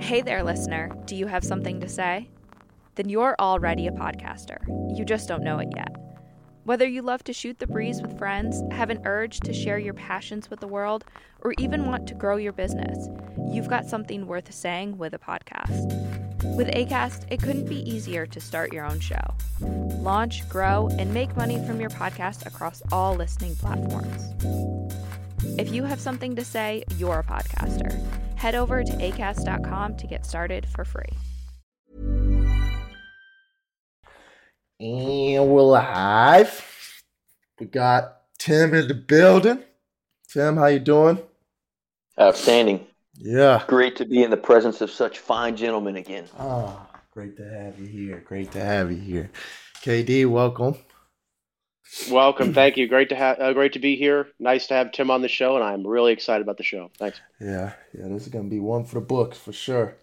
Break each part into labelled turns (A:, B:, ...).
A: Hey there, listener. Do you have something to say? Then you're already a podcaster. You just don't know it yet. Whether you love to shoot the breeze with friends, have an urge to share your passions with the world, or even want to grow your business, you've got something worth saying with a podcast. With ACAST, it couldn't be easier to start your own show. Launch, grow, and make money from your podcast across all listening platforms. If you have something to say, you're a podcaster. Head over to acast.com to get started for free.
B: And we're live. We got Tim in the building. Tim, how you doing?
C: Outstanding.
B: Yeah.
C: Great to be in the presence of such fine gentlemen again.
B: Oh, great to have you here. Great to have you here. KD, welcome.
D: Welcome, thank you. Great to have, uh, great to be here. Nice to have Tim on the show, and I'm really excited about the show. Thanks.
B: Yeah, yeah, this is gonna be one for the books for sure.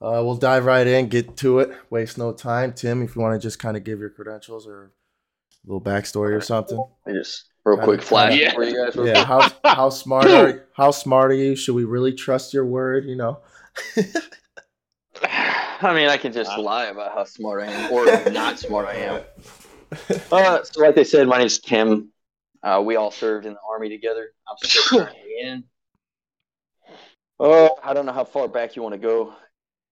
B: Uh, we'll dive right in, get to it, waste no time. Tim, if you want to just kind of give your credentials or a little backstory or something.
C: Just real
B: Kinda-
C: quick flash
D: kinda-
C: for you guys.
B: Yeah, how how smart are how smart are you? Should we really trust your word? You know.
C: I mean, I can just lie about how smart I am or not smart I am. Uh, so, like they said, my name's Tim. Uh, we all served in the army together. I'm still currently in. Oh, I don't know how far back you want to go,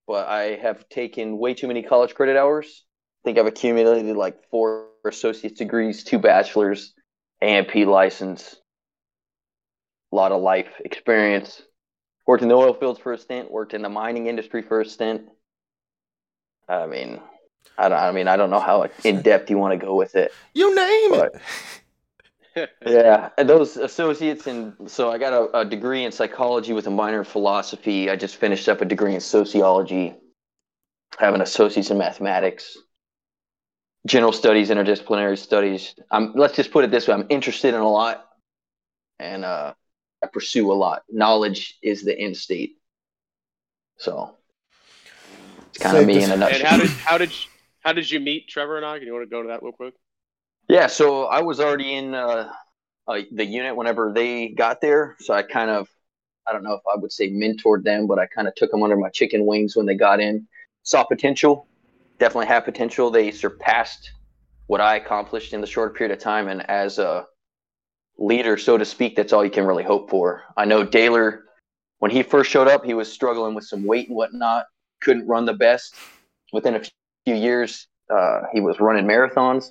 C: but I have taken way too many college credit hours. I think I've accumulated like four associate's degrees, two bachelors, A&P license, a lot of life experience. Worked in the oil fields for a stint. Worked in the mining industry for a stint. I mean, I don't. I mean, I don't know how in depth you want to go with it.
B: You name it.
C: Yeah, and those associates, and so I got a, a degree in psychology with a minor in philosophy. I just finished up a degree in sociology. I have an associate's in mathematics, general studies, interdisciplinary studies. I'm. Let's just put it this way: I'm interested in a lot, and uh, I pursue a lot. Knowledge is the end state. So it's kind
B: So
C: of me
B: this-
C: in a
D: And
C: nutshell.
D: how did how did you, how did you meet Trevor and I? Do you want to go to that real quick?
C: Yeah, so I was already in uh, uh, the unit whenever they got there. So I kind of, I don't know if I would say mentored them, but I kind of took them under my chicken wings when they got in. Saw potential, definitely had potential. They surpassed what I accomplished in the short period of time. And as a leader, so to speak, that's all you can really hope for. I know Daler, when he first showed up, he was struggling with some weight and whatnot, couldn't run the best. Within a few years, uh, he was running marathons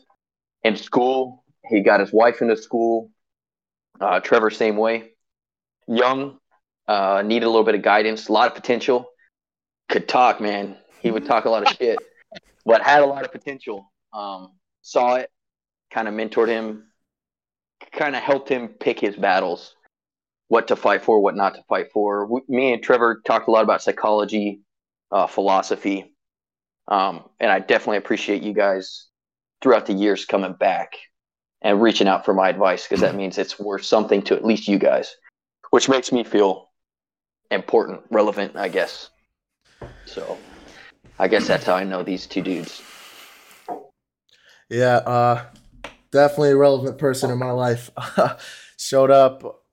C: in school. He got his wife into school. Uh, Trevor, same way. Young, uh, needed a little bit of guidance, a lot of potential. Could talk, man. He would talk a lot of shit, but had a lot of potential. Um, saw it, kind of mentored him, kind of helped him pick his battles, what to fight for, what not to fight for. We, me and Trevor talked a lot about psychology, uh, philosophy, um, and I definitely appreciate you guys throughout the years coming back and reaching out for my advice because that means it's worth something to at least you guys, which makes me feel important, relevant, I guess. So I guess that's how I know these two dudes.
B: Yeah, uh, definitely a relevant person in my life. Showed up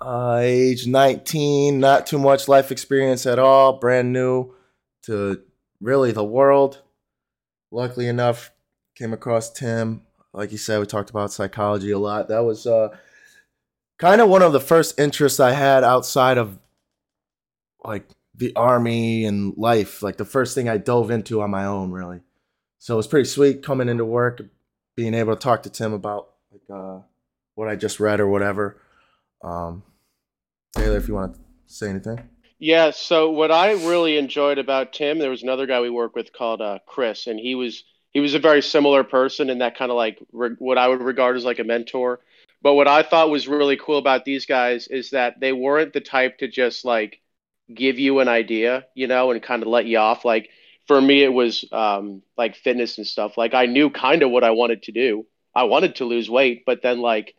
B: uh, age 19, not too much life experience at all, brand new to really the world. Luckily enough, came across Tim. Like you said, we talked about psychology a lot. That was uh, kind of one of the first interests I had outside of like the army and life. Like the first thing I dove into on my own, really. So it was pretty sweet coming into work, being able to talk to Tim about like uh, what I just read or whatever. Um, Taylor, if you want to say anything.
D: Yeah. So what I really enjoyed about Tim, there was another guy we work with called uh, Chris, and he was he was a very similar person in that kind of like re- what I would regard as like a mentor. But what I thought was really cool about these guys is that they weren't the type to just like give you an idea, you know, and kind of let you off. Like for me, it was um, like fitness and stuff. Like I knew kind of what I wanted to do. I wanted to lose weight, but then like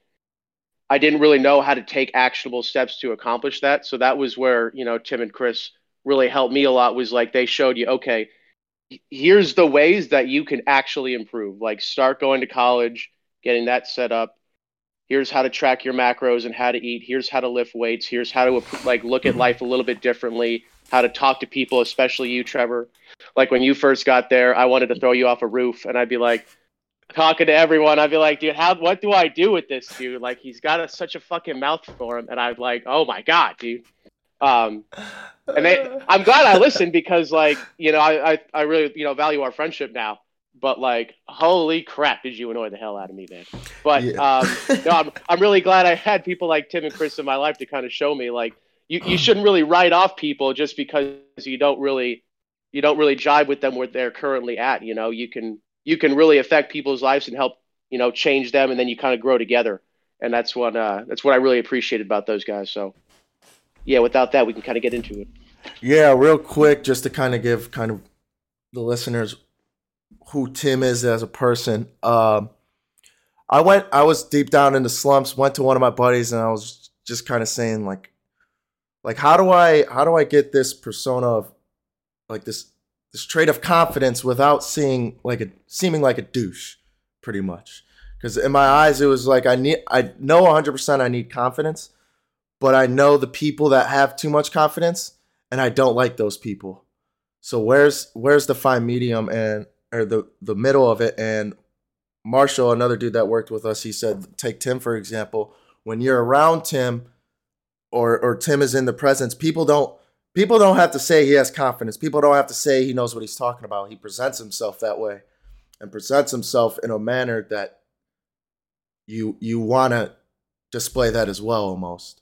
D: I didn't really know how to take actionable steps to accomplish that. So that was where, you know, Tim and Chris really helped me a lot was like they showed you, okay, here's the ways that you can actually improve. Like start going to college, getting that set up. Here's how to track your macros and how to eat. Here's how to lift weights. Here's how to like look at life a little bit differently. how to talk to people, especially you, Trevor. Like when you first got there, I wanted to throw you off a roof, and I'd be like talking to everyone. I'd be like, dude, how what do I do with this dude? Like he's got a, such a fucking mouth for him, and I'm like, oh my god, dude. Um, and they, I'm glad I listened because like you know I, I I really you know value our friendship now but like holy crap did you annoy the hell out of me man but yeah. um no, I'm, I'm really glad i had people like tim and chris in my life to kind of show me like you, you shouldn't really write off people just because you don't really you don't really jive with them where they're currently at you know you can you can really affect people's lives and help you know change them and then you kind of grow together and that's what uh that's what i really appreciated about those guys so yeah without that we can kind of get into it
B: yeah real quick just to kind of give kind of the listeners who Tim is as a person. Um, I went, I was deep down in the slumps. Went to one of my buddies, and I was just kind of saying like, like how do I, how do I get this persona of, like this, this trait of confidence without seeing like a seeming like a douche, pretty much. Because in my eyes, it was like I need, I know 100 percent I need confidence, but I know the people that have too much confidence, and I don't like those people. So where's where's the fine medium? And or the the middle of it. And Marshall, another dude that worked with us, he said, take Tim for example. When you're around Tim, or or Tim is in the presence, people don't people don't have to say he has confidence. People don't have to say he knows what he's talking about. He presents himself that way, and presents himself in a manner that you you want to display that as well, almost.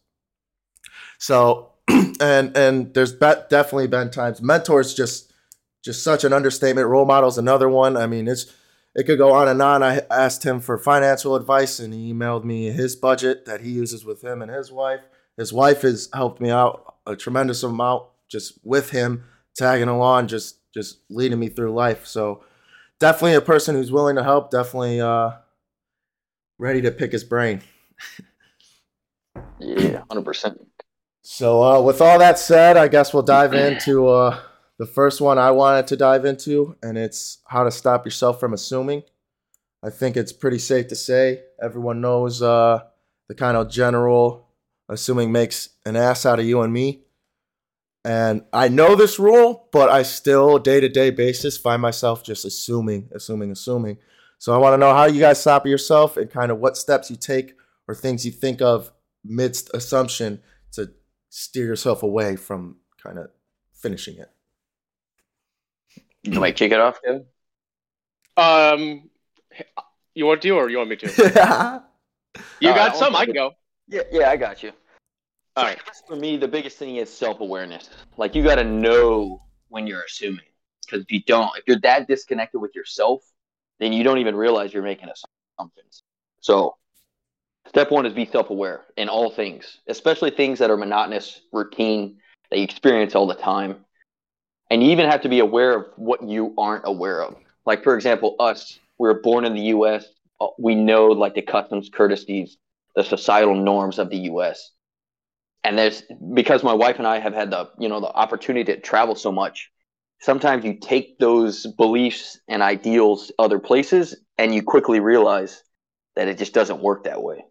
B: So, and and there's be- definitely been times mentors just just such an understatement. Role model's another one. I mean, it's it could go on and on. I asked him for financial advice, and he emailed me his budget that he uses with him and his wife. His wife has helped me out a tremendous amount just with him, tagging along, just just leading me through life. So definitely a person who's willing to help. Definitely uh, ready to pick his brain.
C: yeah, hundred percent.
B: So uh, with all that said, I guess we'll dive into. Uh, the first one I wanted to dive into, and it's how to stop yourself from assuming. I think it's pretty safe to say everyone knows uh, the kind of general assuming makes an ass out of you and me. And I know this rule, but I still, day to day basis, find myself just assuming, assuming, assuming. So I want to know how you guys stop yourself and kind of what steps you take or things you think of midst assumption to steer yourself away from kind of finishing it.
C: You might kick it off, Kevin?
D: Um, you want to, or you want me to? you got right, some. I can go.
C: Yeah, yeah, I got you.
D: All right.
C: For me, the biggest thing is self awareness. Like you got to know when you're assuming, because if you don't, if you're that disconnected with yourself, then you don't even realize you're making assumptions. So, step one is be self aware in all things, especially things that are monotonous, routine that you experience all the time and you even have to be aware of what you aren't aware of. Like for example, us, we were born in the U.S. Uh, we know like the customs, courtesies, the societal norms of the U.S. And there's because my wife and I have had the you know the opportunity to travel so much. Sometimes you take those beliefs and ideals other places, and you quickly realize that it just doesn't work that way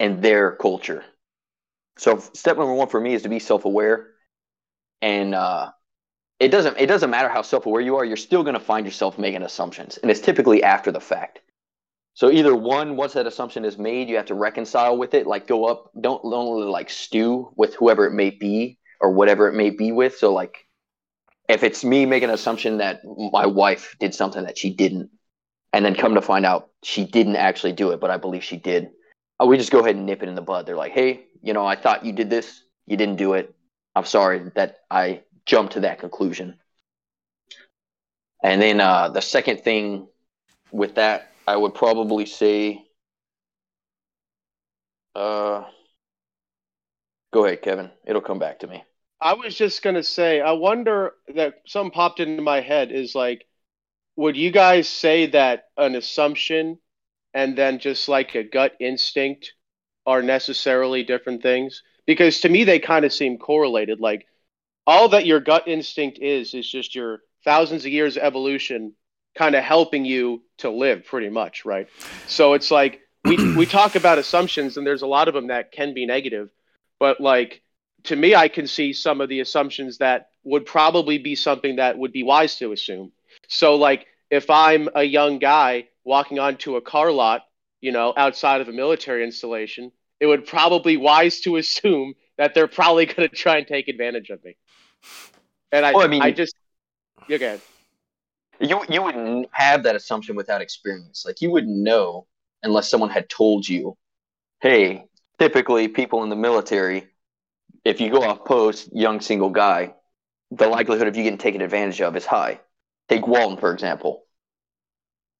C: in their culture. So step number one for me is to be self-aware and uh, it doesn't it doesn't matter how self-aware you are you're still going to find yourself making assumptions and it's typically after the fact so either one once that assumption is made you have to reconcile with it like go up don't only like stew with whoever it may be or whatever it may be with. So like if it's me making an assumption that my wife did something that she didn't and then come to find out she didn't actually do it but i believe she did uh, we just go ahead and nip it in the bud. They're like hey you know i thought you did this. You didn't do it. I'm sorry that i jumped to that conclusion. And then uh, the second thing with that, I would probably say, uh, go ahead, Kevin. It'll come back to me.
D: I was just gonna say, I wonder that something popped into my head is like, would you guys say that an assumption and then just like a gut instinct are necessarily different things? Because to me, they kind of seem correlated. Like all that your gut instinct is is just your thousands of years of evolution kind of helping you to live pretty much right so it's like we we talk about assumptions and there's a lot of them that can be negative but like to me i can see some of the assumptions that would probably be something that would be wise to assume. So, like, if I'm a young guy walking onto a car lot, you know, outside of a military installation, it would probably wise to assume that they're probably going to try and take advantage of me. And I,
C: Well, I mean-
D: I just, again,
C: You you wouldn't have that assumption without experience. Like you wouldn't know unless someone had told you, "Hey, typically people in the military, if you go off post, young single guy, the likelihood of you getting taken advantage of is high." Take Walton for example.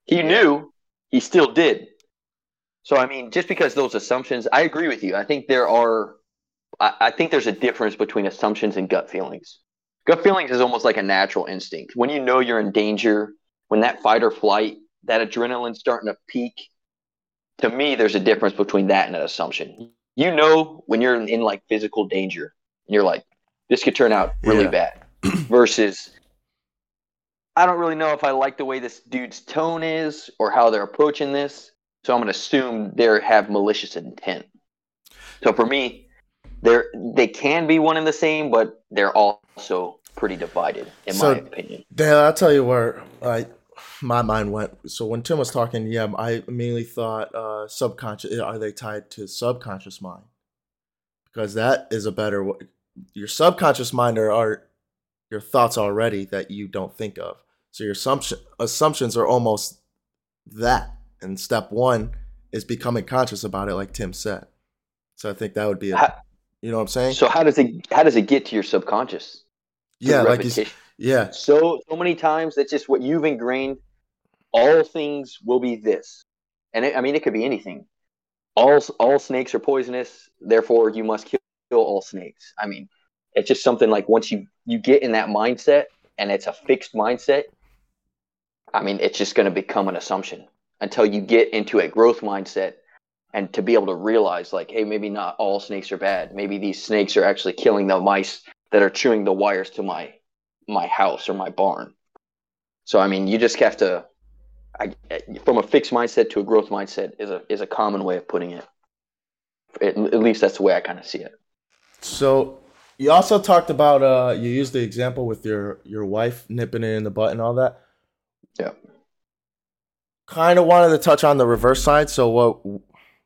C: He knew, he still did. So I mean, just because those assumptions, I agree with you. I think there are, I, I think there's a difference between assumptions and gut feelings. Gut feelings is almost like a natural instinct. When you know you're in danger, when that fight or flight, that adrenaline's starting to peak, to me, there's a difference between that and an assumption. You know when you're in, in like physical danger, and you're like, this could turn out really
B: Yeah.
C: bad. Versus, I don't really know if I like the way this dude's tone is or how they're approaching this, so I'm going to assume they have malicious intent. So for me, they're they can be one and the same, but they're also pretty divided, in
B: So-
C: my opinion.
B: Dan, I'll tell you where I my mind went. So when Tim was talking, yeah, I immediately thought uh, subconscious. Are they tied to subconscious mind? Because that is a better. Your subconscious mind are, are your thoughts already that you don't think of. So your assumption assumptions are almost that. And step one is becoming conscious about it, like Tim said. So I think that would be a. You know what I'm saying?
C: So how does it how does it get to your subconscious?
B: Yeah, like you, yeah,
C: so so many times that's just what you've ingrained. All things will be this, and it, I mean it could be anything. All all snakes are poisonous, therefore you must kill, kill all snakes. I mean, it's just something like once you you get in that mindset and it's a fixed mindset. I mean, it's just going to become an assumption until you get into a growth mindset and to be able to realize like hey maybe not all snakes are bad maybe these snakes are actually killing the mice that are chewing the wires to my my house or my barn so i mean you just have to I, from a fixed mindset to a growth mindset is a is a common way of putting it at, at least that's the way i kind of see it
B: So you also talked about uh you used the example with your your wife nipping it in the butt and all that.
C: Yeah.
B: Kind of wanted to touch on the reverse side. So what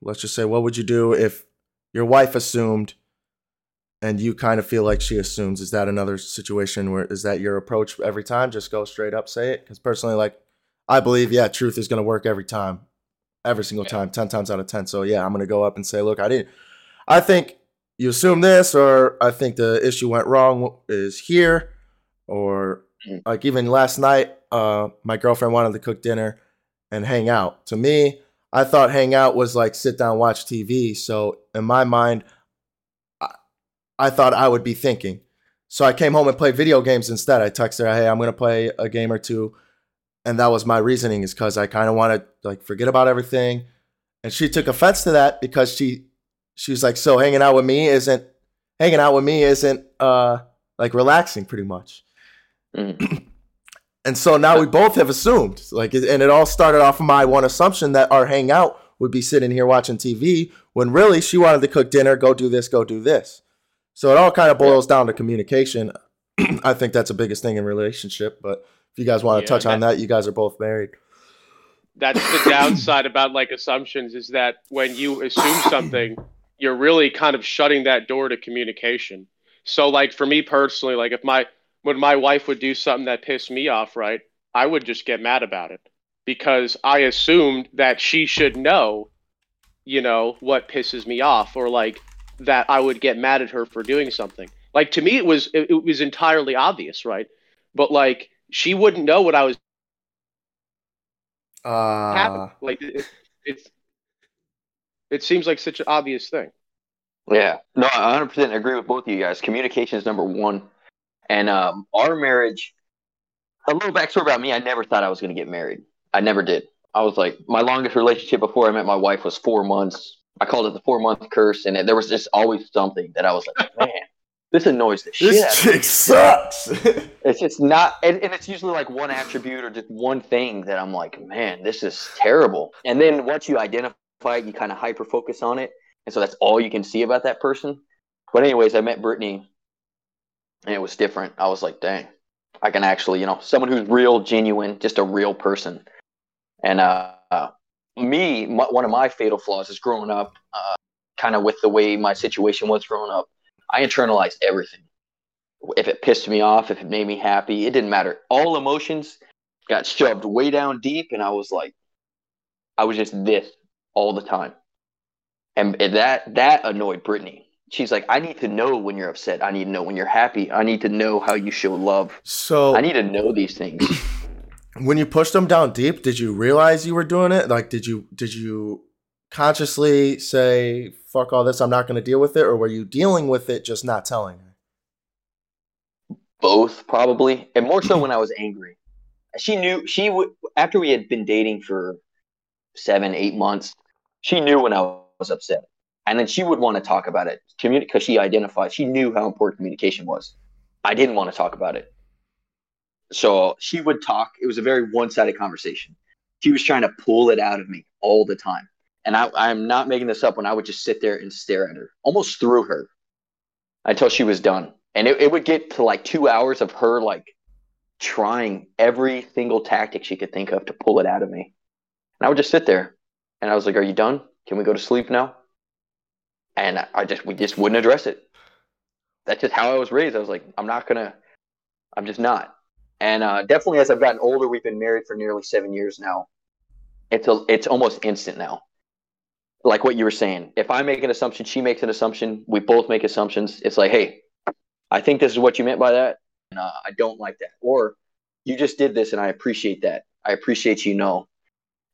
B: let's just say what would you do if your wife assumed and you kind of feel like she assumes is that another situation where is that your approach every time just go straight up say it cuz personally like I believe yeah truth is going to work every time every single
D: Yeah.
B: time 10 times out of 10 so yeah I'm going to go up and say look I didn't I think you assume this or I think the issue went wrong is here or
C: Mhm.
B: like even last night uh my girlfriend wanted to cook dinner and hang out. To me, I thought hang out was like sit down watch TV. So in my mind I, I thought I would be thinking. So I came home and played video games instead. I texted her, "Hey, I'm going to play a game or two." And that was my reasoning is cuz I kind of want to like forget about everything. And she took offense to that because she she was like, "So hanging out with me isn't hanging out with me isn't uh like relaxing pretty much."
C: Mhm.
B: And so now we both have assumed, like, and it all started off my one assumption that our hangout would be sitting here watching TV when really she wanted to cook dinner, go do this, go do this. So it all kind of boils down to communication. I think that's the biggest thing in relationship. But if you guys want to
D: Yeah,
B: touch on that, you guys are both married.
D: that's the downside about like assumptions is that when you assume something you're really kind of shutting that door to communication so like for me personally like if my when my wife would do something that pissed me off right i would just get mad about it because i assumed that she should know you know what pisses me off or like that i would get mad at her for doing something like to me it was it, it was entirely obvious right but like she wouldn't know what i was
B: Uh,
D: happen. Like it, it's it seems like such an obvious thing.
C: Yeah, no, I 100% agree with both of you guys. Communication is number one, and um, our marriage. A little backstory about me: I never thought I was going to get married. I never did. I was like, my longest relationship before I met my wife was four months. I called it the four month curse, and it, there was just always something that I was like, man, this annoys the shit out
B: this
C: of me.
B: chick sucks.
C: It's just not, and, and it's usually like one attribute or just one thing that I'm like, man, this is terrible. And then once you identify it, you kind of hyper focus on it, and so that's all you can see about that person. But anyways, I met Brittany and it was different. I was like, dang, I can actually, you know, someone who's real, genuine, just a real person. And uh, uh me, one of my fatal flaws is growing up, uh, kind of with the way my situation was growing up. I internalized everything. If it pissed me off, if it made me happy, it didn't matter. All emotions got shoved way down deep, and I was like, I was just this all the time, and that that annoyed Brittany. She's like, I need to know when you're upset. I need to know when you're happy. I need to know how you show love.
B: So
C: I need to know these things.
B: when you pushed them down deep, did you realize you were doing it? Like, did you did you consciously say, "Fuck all this, I'm not going to deal with it," or were you dealing with it just not telling her?
C: Both, probably, and more so when I was angry. She knew she would after we had been dating for seven, eight months. She knew when I was upset, and then she would want to talk about it, because she identified. She knew how important communication was. I didn't want to talk about it, so she would talk. It was a very one-sided conversation. She was trying to pull it out of me all the time, and I, I'm not making this up. When I would just sit there and stare at her, almost through her, until she was done, and it, it would get to like two hours of her like trying every single tactic she could think of to pull it out of me. And I would just sit there and I was like, Are you done? Can we go to sleep now? And I just, we just wouldn't address it. That's just how I was raised. I was like, I'm not to, I'm just not. And uh, definitely as I've gotten older, we've been married for nearly seven years now. It's a, it's almost instant now. Like what you were saying, if I make an assumption, she makes an assumption, we both make assumptions. It's like, hey, I think this is what you meant by that. And, uh, I don't like that. Or you just did this and I appreciate that. I appreciate you know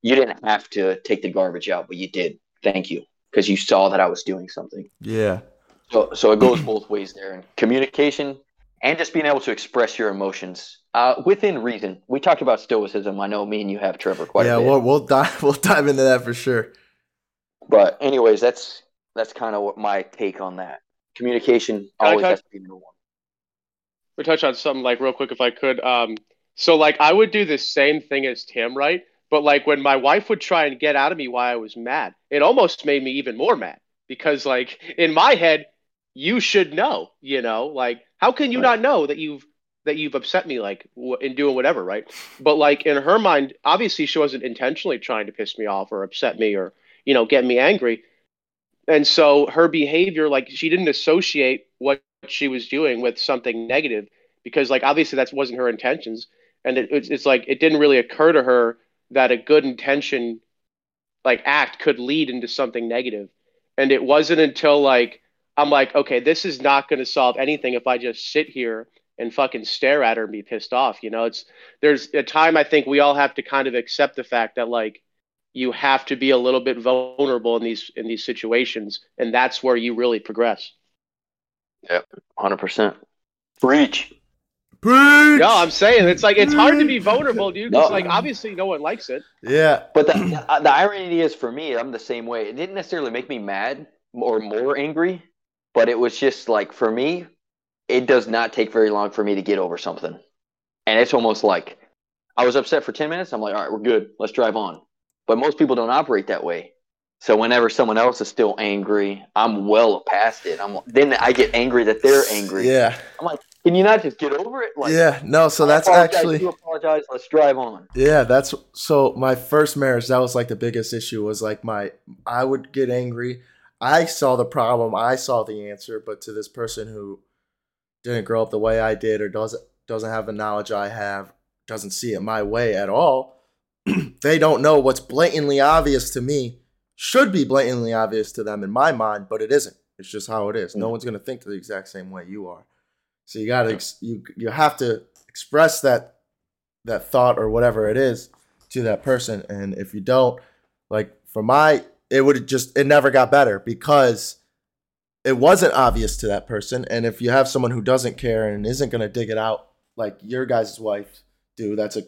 C: you didn't have to take the garbage out, but you did. Thank you because you saw that I was doing something.
B: Yeah.
C: So so it goes both ways there, and communication and just being able to express your emotions uh, within reason. We talked about stoicism. I know me and you have Trevor quite
B: yeah,
C: a bit.
B: we'll we'll dive we'll dive into that for sure.
C: But anyways, that's that's kind of what my take on that. Communication always has to be number one.
D: We touch on something like real quick if I could. Um, so like I would do the same thing as Tim, right? But like when my wife would try and get out of me why I was mad, it almost made me even more mad because like in my head, you should know, you know, like how can you not know that you've that you've upset me like in doing whatever, right? But like in her mind, obviously she wasn't intentionally trying to piss me off or upset me or you know get me angry. And so her behavior, like she didn't associate what she was doing with something negative because like obviously that wasn't her intentions and it, it's, it's like it didn't really occur to her that a good intention like act could lead into something negative. And it wasn't until like I'm like, okay, this is not going to solve anything if I just sit here and fucking stare at her and be pissed off. You know, it's there's a time I think we all have to kind of accept the fact that like you have to be a little bit vulnerable in these in these situations, and that's where you really progress.
C: Yep, hundred percent. Breach.
B: Preach!
D: No, I'm saying it's like it's hard to be vulnerable, dude. Because no. like obviously no one likes it.
B: Yeah,
C: but the, the, the irony is for me, I'm the same way. It didn't necessarily make me mad or more angry, but it was just like for me, it does not take very long for me to get over something, and it's almost like I was upset for ten minutes. I'm like, all right, we're good. Let's drive on. But most people don't operate that way. So whenever someone else is still angry, I'm well past it. I'm then I get angry that they're angry.
B: Yeah.
C: I'm like, can you not just get over it?
B: Like, yeah, no. So that's actually.
C: You apologize. Let's drive on.
B: Yeah, that's so. My first marriage, that was like the biggest issue. Was like my, I would get angry. I saw the problem. I saw the answer, but to this person who didn't grow up the way I did, or doesn't doesn't have the knowledge I have, doesn't see it my way at all. they don't know what's blatantly obvious to me should be blatantly obvious to them in my mind, but it isn't. It's just how it is. No mm. one's going to think the exact same way you are. So you got to you you have to express that that thought or whatever it is to that person. And if you don't like for my it would just it never got better because it wasn't obvious to that person. And if you have someone who doesn't care and isn't going to dig it out like your guys' wife do that's a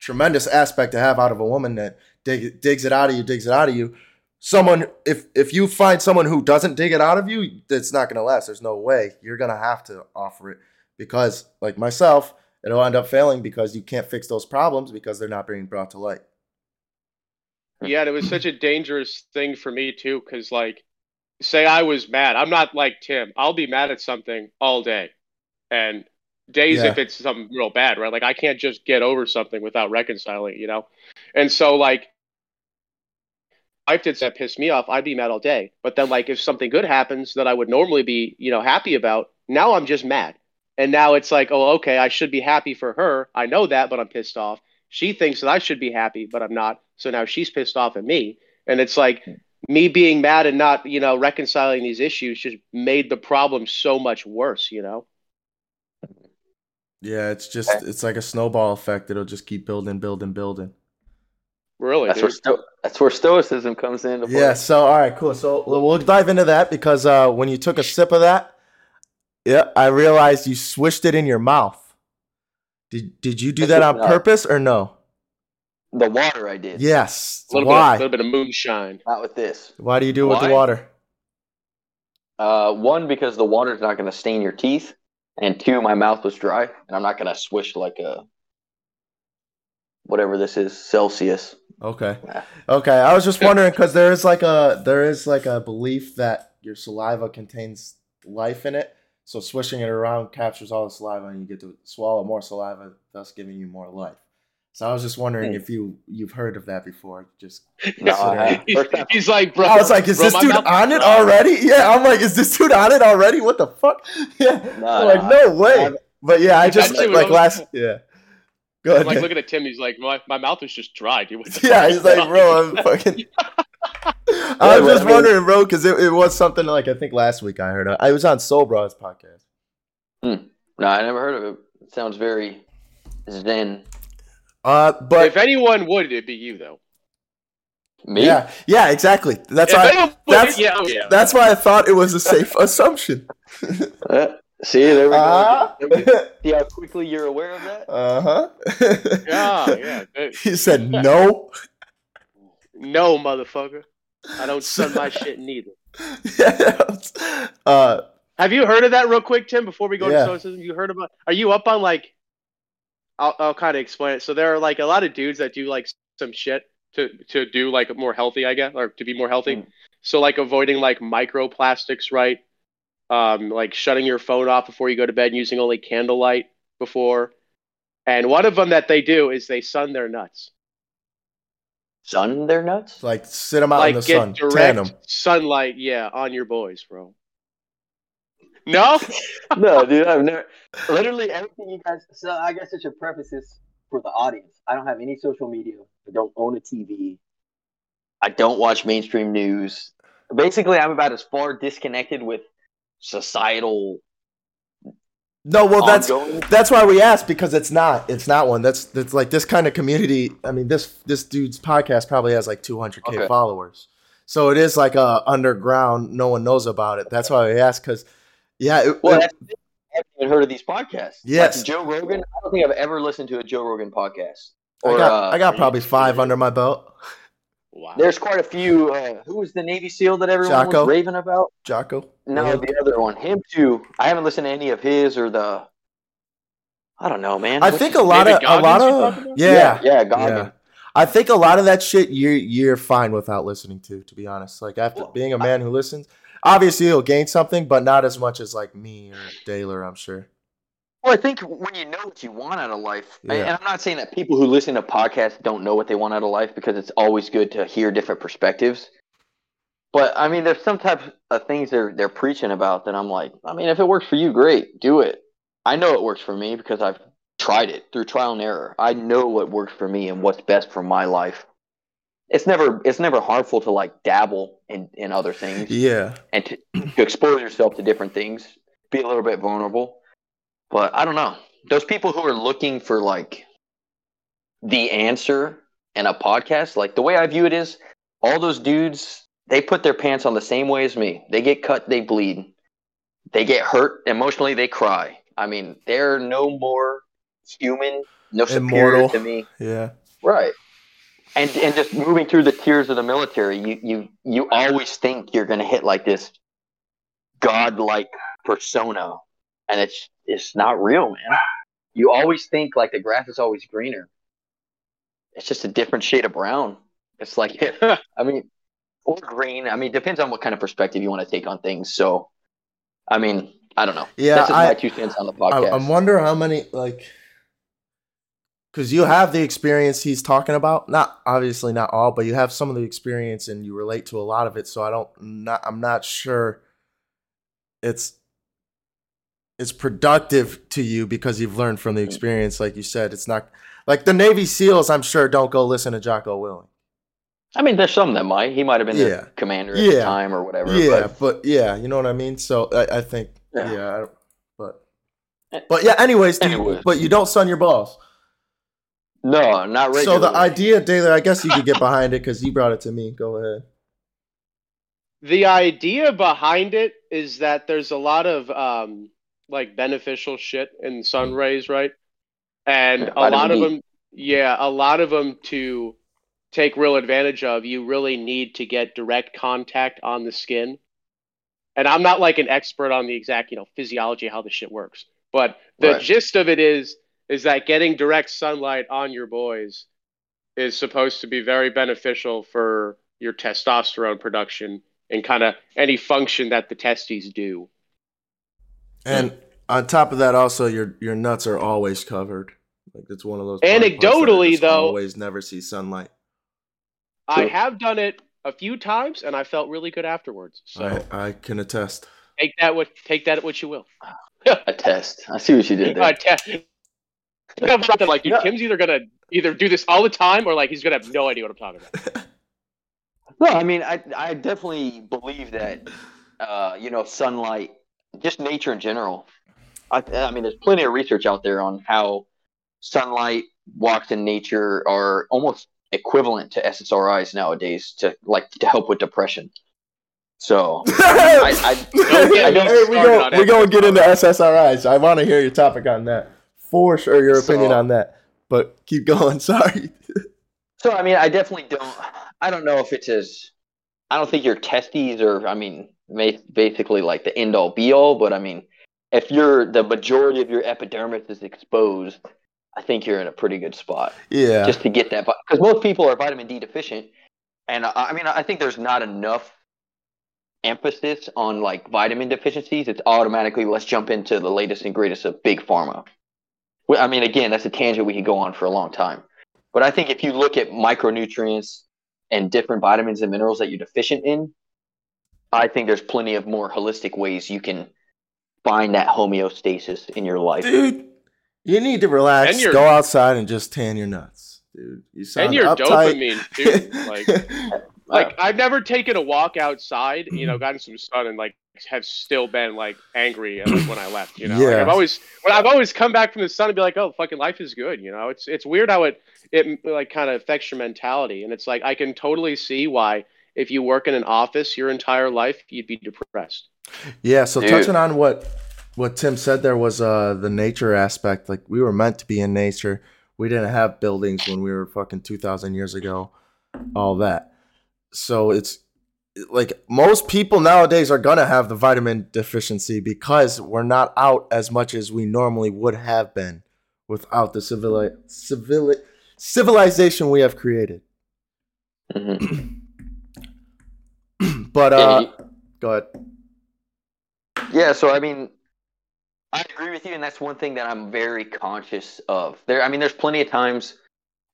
B: tremendous aspect to have out of a woman that dig, digs it out of you digs it out of you someone if if you find someone who doesn't dig it out of you it's not going to last there's no way you're going to have to offer it because like myself it'll end up failing because you can't fix those problems because they're not being brought to light
D: yeah it was such a dangerous thing for me too because like say i was mad i'm not like tim i'll be mad at something all day and days
B: Yeah.
D: if it's something real bad, right? Like I can't just get over something without reconciling, you know. And so like wife did that piss me off, I'd be mad all day. But then like if something good happens that I would normally be, you know, happy about, now I'm just mad. And now it's like, oh, okay, I should be happy for her. I know that, but I'm pissed off. She thinks that I should be happy, but I'm not. So now she's pissed off at me. And it's like me being mad and not, you know, reconciling these issues just made the problem so much worse, you know?
B: Yeah, it's just it's like a snowball effect. It'll just keep building, building, building.
D: Really?
C: That's where sto- that's where stoicism comes into play.
B: Yeah. So all right, cool. So we'll dive into that because uh, when you took a sip of that, yeah, I realized you swished it in your mouth. Did Did you do
C: That's
B: that on
C: what- no.
B: purpose or no?
C: The water I did.
B: Yes.
D: a little
B: Why?
D: bit, a little bit of moonshine.
C: Not with this.
B: Why do you do it with the water?
C: Uh, one because the water's not going to stain your teeth, and two, my mouth was dry, and I'm not going to swish like a whatever this is Celsius.
B: Okay. Okay. I was just wondering because there is like a there is like a belief that your saliva contains life in it. So swishing it around captures all the saliva and you get to swallow more saliva, thus giving you more life. So I was just wondering
C: Hmm.
B: if you you've heard of that before. Just
C: No, I,
B: Considering-
D: He's like, bro.
B: I was like, is
D: bro,
B: this
D: my
B: dude on it
D: dry.
B: already? Yeah, I'm like, is this dude on it already? What the fuck? Yeah.
C: No,
B: I'm like,
C: no,
B: no way.
C: I've-
B: But yeah, I just
D: that's what
B: like last yeah. Go
D: I'm like looking at Tim. He's like, my, my mouth is just dry, dude. What
B: Yeah, he's like, bro. I'm fucking. I was just wondering, bro, because it, it was something like I think last week I heard. Of. I was on Soul Bros podcast.
C: No, I never heard of it. It sounds very zen.
B: Uh, but
D: if anyone would, it'd be you though.
C: Me?
B: yeah, yeah, exactly. That's
D: if
B: why.
D: anyone would,
B: that's-
D: yeah, oh, yeah.
B: That's why I thought it was a safe assumption.
C: See, there we go.
B: Uh
C: again. See how quickly you're aware of that?
B: Uh huh.
D: yeah, yeah. Good.
B: He said no.
D: No, motherfucker. I don't sun my shit neither.
B: yeah. Uh,
D: Have you heard of that real quick, Tim? Before we go
B: Yeah.
D: to stoicism, you heard about? Are you up on like? I'll I'll kind of explain it. So there are like a lot of dudes that do like some shit to to do like more healthy, I guess, or to be more healthy.
C: Mm.
D: So like avoiding like microplastics, right? Um, like shutting your phone off before you go to bed, using only candlelight before. And one of them that they do is they sun their nuts.
C: Sun their nuts?
B: like sit them out
D: like
B: in the
D: get
B: sun, tan
D: direct
B: them.
D: sunlight, yeah, on your boys, bro. No,
C: no, dude, I've never. Literally everything you guys. So I guess I should preface this for the audience. I don't have any social media. I don't own a TV. I don't watch mainstream news. Basically, I'm about as far disconnected with societal.
B: No, well, that's
C: ongoing.
B: that's why we asked because it's not it's not one that's that's like this kind of community. I mean this this dude's podcast probably has like 200k
C: Okay.
B: followers, so it is like a underground. No one knows about it. That's why we asked because yeah, it,
C: Well,
B: it-
C: I haven't even heard of these podcasts.
B: Yes.
C: like Joe Rogan. I don't think I've ever listened to a Joe Rogan podcast.
B: I got
C: uh,
B: I got probably five under my belt.
D: Wow.
C: There's quite a few. Uh, who was the Navy SEAL that everyone
B: Jocko?
C: was raving about?
B: Jocko,
C: No,
B: Yeah.
C: the other one. Him too. I haven't listened to any of his or the. I don't know, man.
B: I
C: What's
B: think a lot of
D: David
B: a lot of
D: talking about?
B: yeah,
C: yeah,
B: yeah. I think a lot of that shit you're you're fine without listening to. To be honest, like after
C: Well,
B: being a man who listens, obviously you'll gain something, but not as much as like me or Daler. I'm sure.
C: Well, I think when you know what you want out of life, and-
B: Yeah.
C: and I'm not saying that people who listen to podcasts don't know what they want out of life because it's always good to hear different perspectives. But I mean, there's some type of things they're they're preaching about that I'm like, I mean, if it works for you, great, do it. I know it works for me because I've tried it through trial and error. I know what works for me and what's best for my life. It's never it's never harmful to like dabble in in other things
B: Yeah.
C: and to, to expose yourself to different things, be a little bit vulnerable. But I don't know. Those people who are looking for like the answer in a podcast, like the way I view it is all those dudes, they put their pants on the same way as me. They get cut, they bleed. They get hurt emotionally, they cry. I mean, they're no more human, no superior
B: Immortal.
C: to me.
B: Yeah.
C: Right. And and just moving through the tiers of the military, you you you always think you're gonna hit like this godlike persona, and it's it's not real, man. You always think like the grass is always greener. It's just a different shade of brown. It's like I mean, or green. I mean, depends on what kind of perspective you want to take on things. So, I mean, I don't know.
B: Yeah,
C: That's
B: I-
C: my two cents on the
B: I,
C: podcast.
B: I wonder how many like because you have the experience he's talking about. Not obviously not all, but you have some of the experience and you relate to a lot of it. So I don't not I'm not sure it's it's productive to you because you've learned from the experience. Like you said, it's not like the Navy SEALs. I'm sure don't go listen to Jocko Willink.
C: I mean, there's some that might. He might have been
B: Yeah.
C: the commander at
B: Yeah.
C: the time or whatever.
B: Yeah,
C: but-
B: but, yeah, you know what I mean. So I, I think yeah,
C: Yeah.
B: I don't- but but yeah. Anyways, do you- but you don't sun your balls.
C: no, not regularly.
B: So the idea, Taylor, I guess you could get behind it because you brought it to me. Go ahead.
D: the idea behind it is that there's a lot of um, like beneficial shit in mm-hmm. sun rays, right? And
C: Yeah,
D: a lot of them, yeah, a lot of them to take real advantage of, you really need to get direct contact on the skin. And I'm not like an expert on the exact, you know, physiology how this shit works, but the
C: Right.
D: gist of it is is that getting direct sunlight on your boys is supposed to be very beneficial for your testosterone production and kind of any function that the testes do.
B: And on top of that, also your your nuts are always covered. Like it's one of those. body parts that
D: Anecdotally, though-
B: always never see sunlight.
D: I
C: True.
D: have done it a few times and I felt really good afterwards. So
B: I I can attest.
D: take that what take that what you will.
C: attest. I see what you did there.
D: Te- I'm something like, dude,
C: Yeah.
D: Tim's either gonna either do this all the time or like he's gonna have no idea what I'm talking about.
C: No, I mean, I I definitely believe that, uh, you know, sunlight, just nature in general. I, I mean, there's plenty of research out there on how sunlight walks in nature are almost equivalent to SSRIs nowadays to like to help with depression. So I, I,
D: Don't
C: I don't-
B: Hey, we go
D: on
B: we gonna get into
D: SSRIs.
B: I want to hear your topic on that for sure. Your opinion
C: So-
B: on that. But keep going. Sorry.
C: So I mean, I definitely don't. I don't know if it's as. I don't think your testes are. I mean, basically like the end all be all. But I mean, if you're the majority of your epidermis is exposed, I think you're in a pretty good spot
B: Yeah.
C: just to get that. Because most people are vitamin D deficient, and I, I mean, I think there's not enough emphasis on like vitamin deficiencies. It's automatically let's jump into the latest and greatest of big pharma. Well, I mean, again, that's a tangent we could go on for a long time. But I think if you look at micronutrients and different vitamins and minerals that you're deficient in, I think there's plenty of more holistic ways you can find that homeostasis in your life.
B: dude, you need to relax.
D: And
B: Go outside and just tan your nuts, dude. You sound
D: And your
B: uptight.
D: dopamine too. Like like I've never taken a walk outside, you know, gotten some sun and like have still been like angry at, like when I left. You know, Like, I've always when I've always come back from the sun and be like, oh, fucking life is good. You know, it's it's weird how it it like kind of affects your mentality, and it's like I can totally see why if you work in an office your entire life you'd be depressed.
B: Yeah, so
C: Dude.
B: touching on what what Tim said there was uh the nature aspect. Like we were meant to be in nature. We didn't have buildings when we were fucking two thousand years ago. All that. So it's like most people nowadays are gonna have the vitamin deficiency because we're not out as much as we normally would have been without the civili- civili- civilization we have created.
C: Mhm.
B: but
C: Yeah,
B: uh,
C: you-
B: go ahead.
C: Yeah, so I mean, I agree with you, and that's one thing that I'm very conscious of. There, I mean, there's plenty of times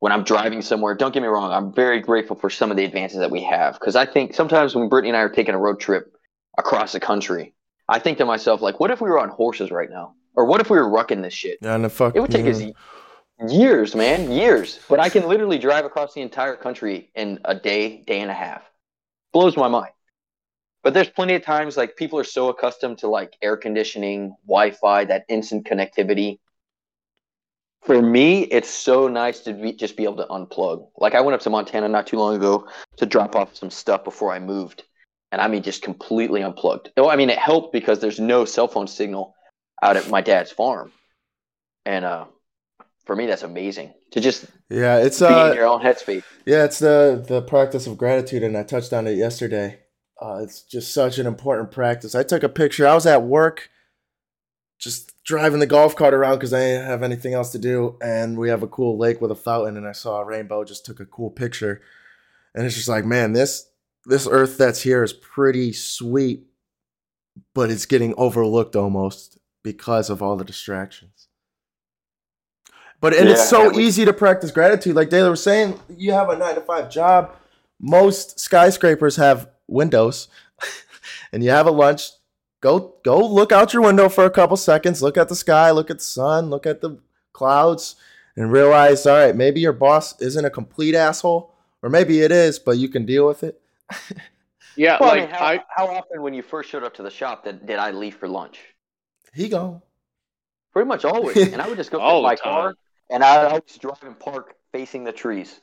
C: when I'm driving somewhere. Don't get me wrong, I'm very grateful for some of the advances that we have because I think sometimes when Brittany and I are taking a road trip across the country, I think to myself like, what if we were on horses right now, or what if we were rucking this shit?
B: Yeah, and the fuck.
C: It would take us
B: mhm.
C: years, man, years. But I can literally drive across the entire country in a day, day and a half. Blows my mind. But there's plenty of times like people are so accustomed to like air conditioning, Wi-Fi, that instant connectivity. For me, it's so nice to be, just be able to unplug. Like I went up to Montana not too long ago to drop off some stuff before I moved, and I mean just completely unplugged. Oh, I mean it helped because there's no cell phone signal out at my dad's farm, and uh, for me that's amazing to just
B: Yeah, it's
C: be in
B: uh,
C: your own headspace.
B: yeah, it's the the practice of gratitude, and I touched on it yesterday. Uh, it's just such an important practice. I took a picture. I was at work, just driving the golf cart around because I didn't have anything else to do, and we have a cool lake with a fountain, and I saw a rainbow. Just took a cool picture, and it's just like, man, this this earth that's here is pretty sweet. but it's getting overlooked almost because of all the distractions. But and it's
C: Yeah,
B: so
C: and we-
B: easy to practice gratitude. Like Taylor was saying, you have a nine to five job. Most skyscrapers have windows, and you have a lunch. Go go look out your window for a couple seconds. Look at the sky. Look at the sun. Look at the clouds, and realize, all right, maybe your boss isn't a complete asshole, or maybe it is, but you can deal with it.
D: Yeah,
C: Well, I
D: like
C: mean, how,
D: I,
C: how often when you first showed up to the shop did, did I leave for lunch?
B: He gone.
C: Pretty much always. and I would just go
D: All
C: to my
D: the time.
C: car and I always drive and park facing the trees.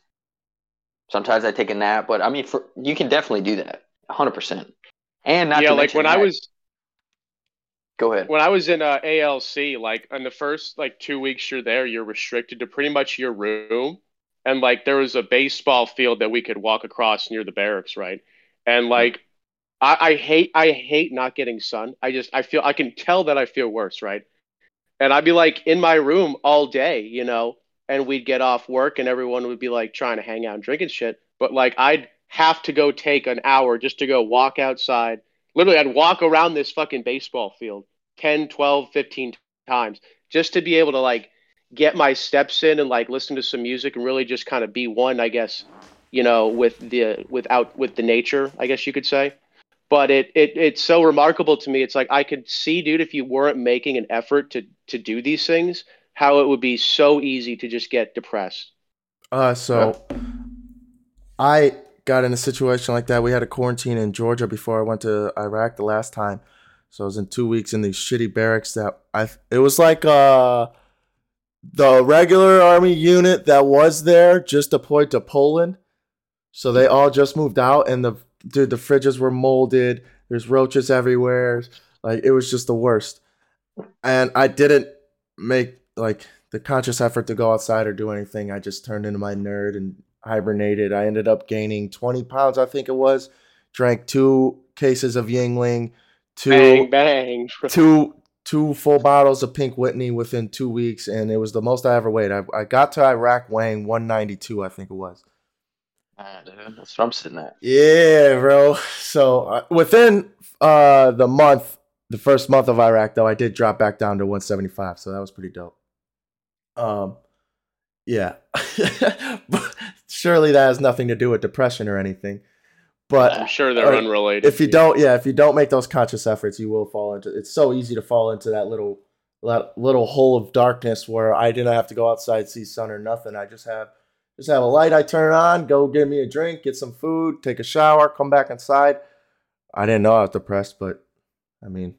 C: Sometimes I take a nap, but I mean, for, you can definitely do that, hundred percent. And not
D: yeah, like when I was
C: go ahead.
D: when I was in uh, ALC, like in the first like two weeks you're there, you're restricted to pretty much your room, and like there was a baseball field that we could walk across near the barracks, right? And like I, I hate I hate not getting sun. I just I feel I can tell that I feel worse, right? And I'd be like in my room all day, you know, and we'd get off work and everyone would be like trying to hang out and drinking shit. But like I'd have to go take an hour just to go walk outside. Literally, I'd walk around this fucking baseball field 10, 12, 15 times just to be able to like get my steps in and like listen to some music and really just kind of be one, I guess, you know, with the without with the nature, I guess you could say. But it, it it's so remarkable to me. It's like I could see, dude, if you weren't making an effort to to do these things, how it would be so easy to just get depressed.
B: Uh, so I got in a situation like that. We had a quarantine in Georgia before I went to Iraq the last time. So I was in two weeks in these shitty barracks that I. It was like uh, the regular army unit that was there just deployed to Poland. So they all just moved out, and the dude, the fridges were molded. There's roaches everywhere. Like it was just the worst. And I didn't make like the conscious effort to go outside or do anything. I just turned into my nerd and hibernated. I ended up gaining 20 pounds, I think it was. Drank two cases of Yuengling, two
D: Bang bang.
B: two two full bottles of Pink Whitney within two weeks, and it was the most I ever weighed. I, I got to Iraq weighing 192, I think it was.
C: Dude, that's what I'm sitting at.
B: Yeah, bro. So uh, within uh, the month, the first month of Iraq, though, I did drop back down to 175. So that was pretty dope. Um, yeah. Surely that has nothing to do with depression or anything. But
D: I'm sure they're unrelated.
B: if you don't, yeah, if you don't make those conscious efforts, you will fall into. It's so easy to fall into that little, that little hole of darkness where I didn't have to go outside, see sun or nothing. I just have, just have a light I turn on, go get me a drink, get some food, take a shower, come back inside. I didn't know I was depressed, but I mean,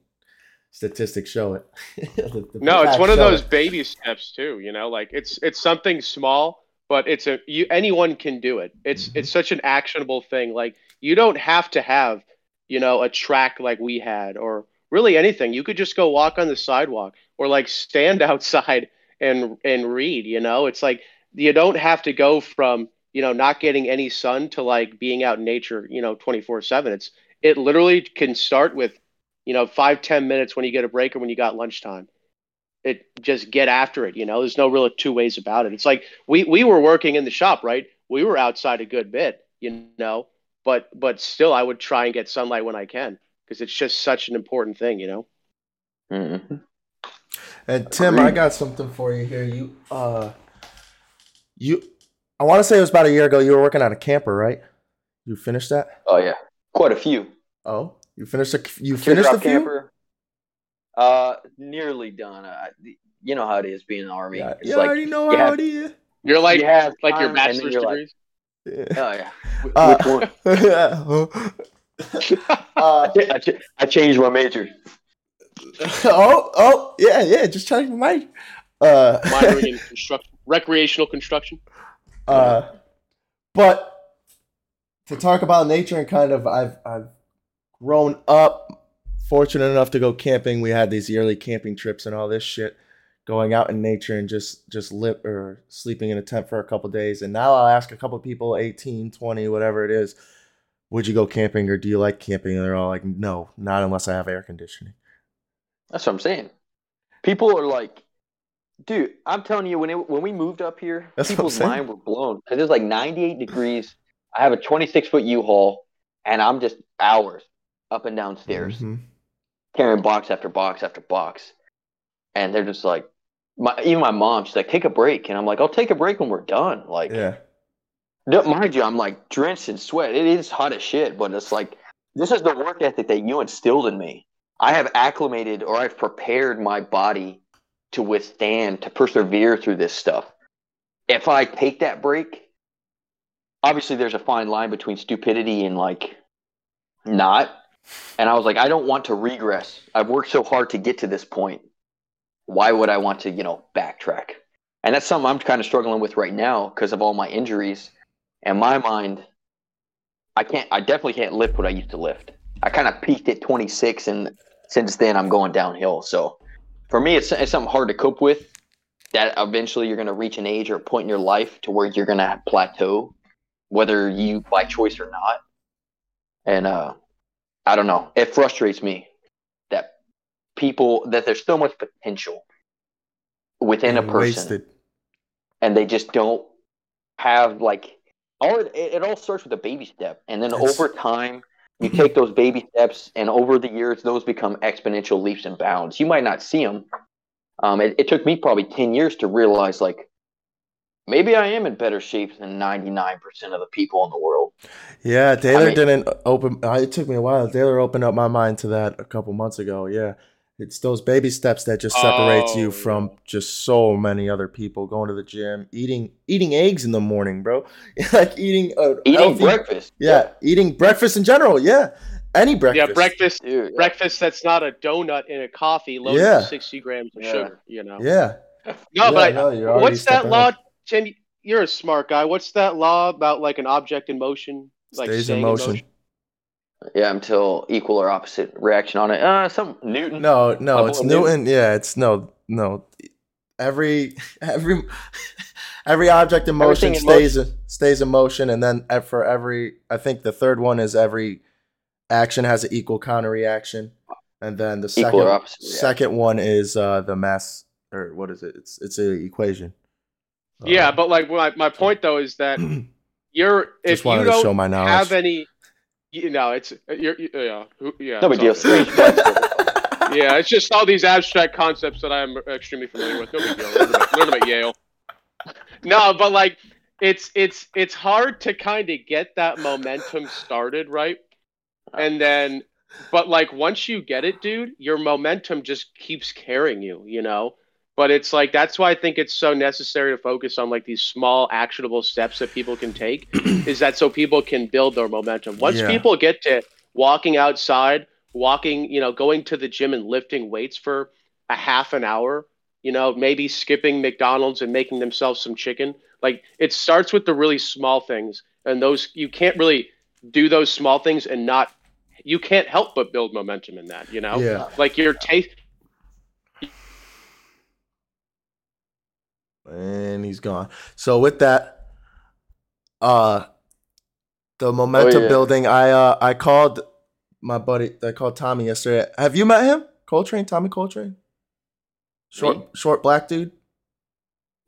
B: statistics show it. The- the
D: No, it's one of those
B: it.
D: baby steps too. You know, like it's it's something small, but it's a you anyone can do it. It's
B: Mhm.
D: it's such an actionable thing. Like you don't have to have you know a track like we had or really anything. You could just go walk on the sidewalk or like stand outside and and read. You know, it's like you don't have to go from you know not getting any sun to like being out in nature. You know, twenty four seven. It's it literally can start with you know five ten minutes when you get a break or when you got lunchtime it just get after it you know there's no real two ways about it it's like we we were working in the shop right we were outside a good bit you know but but still i would try and get sunlight when i can because it's just such an important thing you know
C: Mhm.
B: And Tim, I got something for you here. You, uh, you, I want to say it was about a year ago. You were working on a camper, right? You finished that?
C: Oh yeah, quite a few.
B: Oh, you finished a, you finished
C: Teardrop
B: a few.
C: camper. Uh, nearly done. Uh, you know how it is being in the army.
B: Yeah,
C: it's
B: yeah,
C: like
B: I already know
C: you
B: how
C: have-
B: it is.
D: you're like
C: you have
D: like your
C: time, and then
D: bachelor's
C: you're like,
D: degrees
B: Yeah.
C: Oh yeah. Wh-
B: Uh,
C: Which one?
B: uh,
C: I, ch- I changed my major.
B: oh, oh, yeah, yeah. Just trying my. Uh,
D: minoring in construction recreational construction
B: Uh, but to talk about nature and kind of, I've I've grown up, fortunate enough to go camping. We had these yearly camping trips and all this shit, going out in nature and just just live or sleeping in a tent for a couple days. And now I'll ask a couple people, 18, 20, whatever it is, would you go camping or do you like camping? And they're all like, no, not unless I have air conditioning.
C: That's what I'm saying. People are like, dude, I'm telling you, when it, when we moved up here,
B: That's
C: people's mind were blown because it was like 98 degrees. I have a 26 foot U-Haul, and I'm just hours up and down stairs.
B: Mhm.
C: carrying box after box after box, and they're just like, my, even my mom, she's like, take a break, and I'm like, I'll take a break when we're done. Like,
B: Yeah.
C: no, mind you, I'm like drenched in sweat. It is hot as shit, but it's like this is the work ethic that you instilled in me. I have acclimated or I've prepared my body to withstand, to persevere through this stuff. If I take that break, obviously there's a fine line between stupidity and like not. And I was like, I don't want to regress. I've worked so hard to get to this point. Why would I want to, you know, backtrack? And that's something I'm kind of struggling with right now because of all my injuries. And my mind, I can't. I definitely can't lift what I used to lift. I kind of peaked at 26, and since then I'm going downhill. So for me, it's it's something hard to cope with. That eventually you're going to reach an age or a point in your life to where you're going to plateau, whether you by choice or not. And uh, I don't know. It frustrates me that people that there's so much potential within a person
B: Wasted.
C: and they just don't have like all it, it all starts with a baby step and then
B: It's-
C: over time you take those baby steps and over the years those become exponential leaps and bounds you might not see them um, it, it took me probably 10 years to realize like maybe i am in better shape than 99% of the people in the world
B: Yeah, Taylor
C: mean-
B: didn't open. Uh, it took me a while. Taylor opened up my mind to that a couple months ago. Yeah, it's those baby steps that just separates
D: Oh,
B: you from just so many other people. Going to the gym, eating eating eggs in the morning, bro. like eating a
C: eating
B: healthy-
C: breakfast
B: Yeah, eating breakfast in general. Yeah, any breakfast.
D: Yeah, breakfast.
C: dude
D: Breakfast that's not a donut and a coffee loaded
B: Yeah.
D: with 60 grams of
C: Yeah.
D: sugar, you know?
B: Yeah,
D: No,
B: Yeah,
D: but
B: no,
D: what's that law?
B: up.
D: Tim, you're a smart guy. What's that law about like an object in motion? Like
B: stays in
D: staying
B: motion.
C: Yeah until equal or opposite reaction on it uh some newton
B: No, no, it's
C: boy
B: Newton. Yeah, it's no, no. Every every every object in motion
C: Everything in
B: stays stays in motion, and then for every, I think the third one is every action has an equal counter reaction, and then the
C: Equal
B: second
C: or opposite reaction.
B: second one is uh the mass or what is it? It's it's an equation.
D: Yeah,
B: Uh,
D: but like my, my point though is that you're if
B: just wanted
D: you
B: to show
D: don't
B: my knowledge.
D: have any, you know, it's uh, you're you- yeah who- yeah.
C: no big deal
D: yeah, it's just all these abstract concepts that I'm extremely familiar with. No big deal. Learn at, learn at Yale. No, but like it's it's it's hard to kind of get that momentum started, right? And then, but like once you get it, dude, your momentum just keeps carrying you, you know. But it's like that's why I think it's so necessary to focus on like these small actionable steps that people can take. is that so people can build their momentum? Once
B: Yeah.
D: people get to walking outside walking, you know, going to the gym and lifting weights for a half an hour, you know, maybe skipping McDonald's and making themselves some chicken. Like it starts with the really small things, and those you can't really do those small things and not. You can't help but build momentum in that, you know.
B: yeah,
D: Like your taste.
B: And he's gone. So with that, uh, the momentum
C: yeah.
B: building. I uh I called my buddy. I called Tommy yesterday. Have you met him? Coltrane, Tommy Coltrane. Short,
C: Me?
B: short black dude.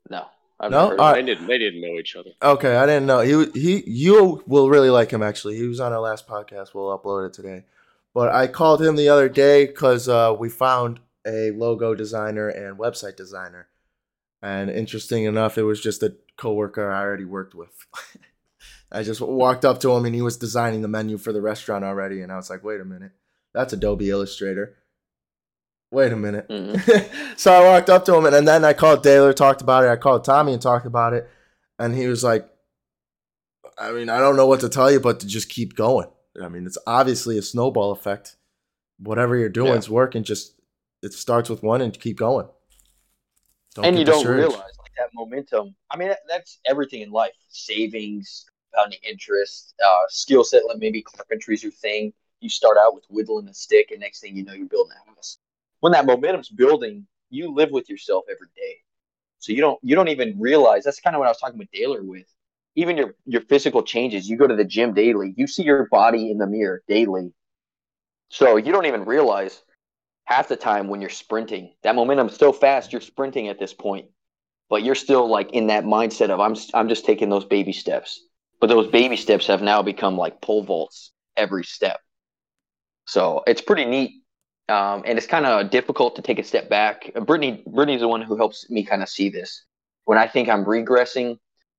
C: No, I've
B: No?
C: never heard of
B: All
D: They didn't. They didn't know each other.
B: Okay, I didn't know. He he you will really like him actually. He was on our last podcast. We'll upload it today. But I called him the other day because uh, we found a logo designer and website designer. And interesting enough, it was just a coworker I already worked with. I just walked up to him and he was designing the menu for the restaurant already. And I was like, wait a minute, that's Adobe Illustrator. Wait a minute.
C: Mhm.
B: so I walked up to him and, and then I called Taylor, talked about it. I called Tommy and talked about it. And he was like, I mean, I don't know what to tell you, but to just keep going. I mean, it's obviously a snowball effect. Whatever you're doing
C: Yeah.
B: is working. Just it starts with one and keep going.
C: And you don't realize like that momentum. I mean, that, that's everything in life: savings, compounding interest, uh, skill set. Like maybe carpentry's your thing. You start out with whittling a stick, and next thing you know, you're building a house. When that momentum's building, you live with yourself every day, so you don't you don't even realize. That's kind of what I was talking with Taylor with. Even your your physical changes. You go to the gym daily. You see your body in the mirror daily, so you don't even realize half the time when you're sprinting. That momentum's so fast, you're sprinting at this point, but you're still like in that mindset of I'm I'm just taking those baby steps. But those baby steps have now become like pole vaults every step. So it's pretty neat um, and it's kind of difficult to take a step back. Brittany, Brittany's the one who helps me kind of see this. When I think I'm regressing,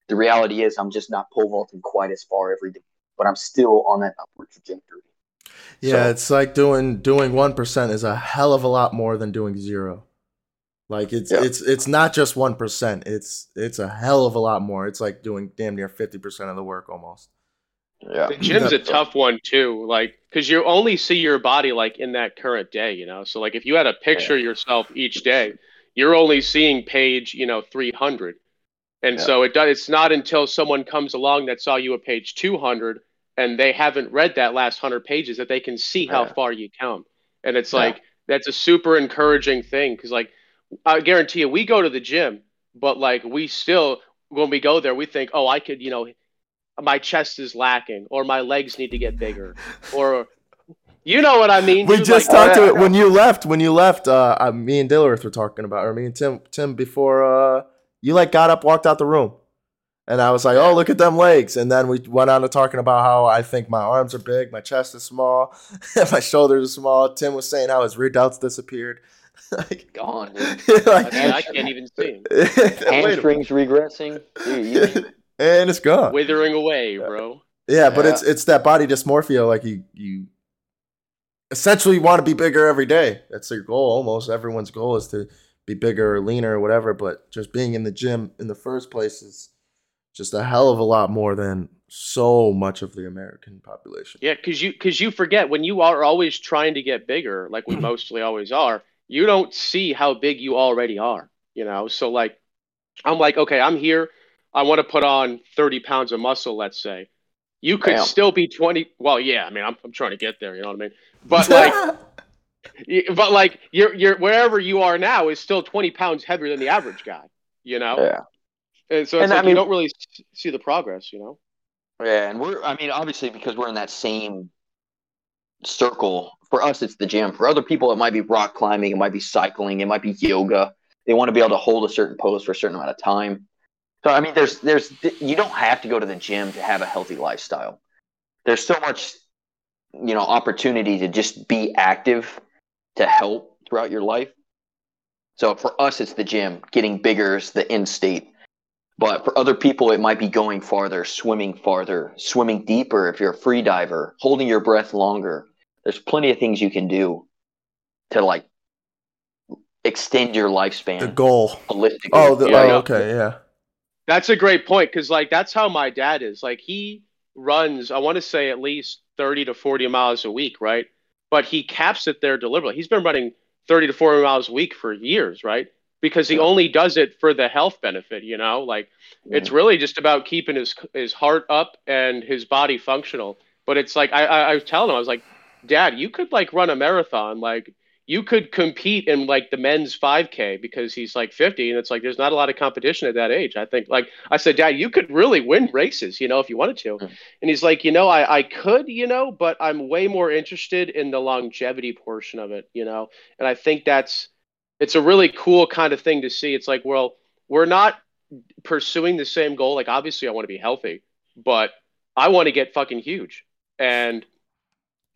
C: the reality is I'm just not pole vaulting quite as far every day, but I'm still on that upward trajectory.
B: Yeah, so, it's like doing doing one percent is a hell of a lot more than doing zero. Like it's yeah. it's it's not just one percent. It's it's a hell of a lot more. It's like doing damn near fifty percent of the work almost.
D: Yeah, the gym's a tough one too. Like because you only see your body like in that current day, you know. So like if you had a picture yeah. yourself each day, you're only seeing page you know three hundred, and yeah. so it does. It's not until someone comes along that saw you at page two hundred and they haven't read that last hundred pages that they can see how yeah. far you come. And it's like that's a super encouraging thing because like I guarantee you, we go to the gym, but like we still when we go there, we think, oh, I could you know my chest is lacking or my legs need to get bigger or you know what I mean.
B: We just like, talked to it when you left. When you left, uh, uh, me and Dillerith were talking about, or me and Tim, Tim before uh, you like got up, walked out the room, and I was like, "Oh, look at them legs." And then we went on to talking about how I think my arms are big, my chest is small, my shoulders are small. Tim was saying how his rear delts disappeared.
C: like, Gone. like,
D: I, mean, I can't even see.
C: Hamstrings regressing. Dude,
B: and it's gone,
D: withering away, bro.
B: Yeah, yeah, but it's it's that body dysmorphia. Like you you essentially want to be bigger every day. That's your goal. Almost everyone's goal is to be bigger or leaner or whatever. But just being in the gym in the first place is just a hell of a lot more than so much of the American population.
D: Yeah, because you because you forget when you are always trying to get bigger, like we mostly always are. You don't see how big you already are. You know, so like I'm like, okay, I'm here. I want to put on 30 pounds of muscle, let's say, you could Damn. still be 20. Well, yeah, I mean, I'm, I'm trying to get there, you know what I mean? But like, but like, you're, you're, wherever you are now is still 20 pounds heavier than the average guy, you know?
C: Yeah.
D: And so and like I mean, you don't really see the progress, you know?
C: Yeah. And we're, I mean, obviously, because we're in that same circle, for us, it's the gym. For other people, it might be rock climbing, it might be cycling, it might be yoga. They want to be able to hold a certain pose for a certain amount of time. So I mean, there's there's you don't have to go to the gym to have a healthy lifestyle. There's so much, you know, opportunity to just be active to help throughout your life. So for us, it's the gym. Getting bigger is the end state. But for other people, it might be going farther, swimming farther, swimming deeper if you're a free diver, holding your breath longer. There's plenty of things you can do to like extend your lifespan.
B: The goal.
C: Holistically.
B: Oh, the, oh okay, yeah.
D: That's a great point because like that's how my dad is. Like he runs, I want to say at least thirty to forty miles a week, right? But he caps it there deliberately. He's been running thirty to forty miles a week for years, right? Because he only does it for the health benefit, you know. Like yeah. it's really just about keeping his his heart up and his body functional. But it's like I, I, I was telling him, I was like, Dad, you could like run a marathon, like you could compete in like the men's 5k because he's like 50 and it's like there's not a lot of competition at that age i think like i said dad you could really win races you know if you wanted to and he's like you know I, I could you know but i'm way more interested in the longevity portion of it you know and i think that's it's a really cool kind of thing to see it's like well we're not pursuing the same goal like obviously i want to be healthy but i want to get fucking huge and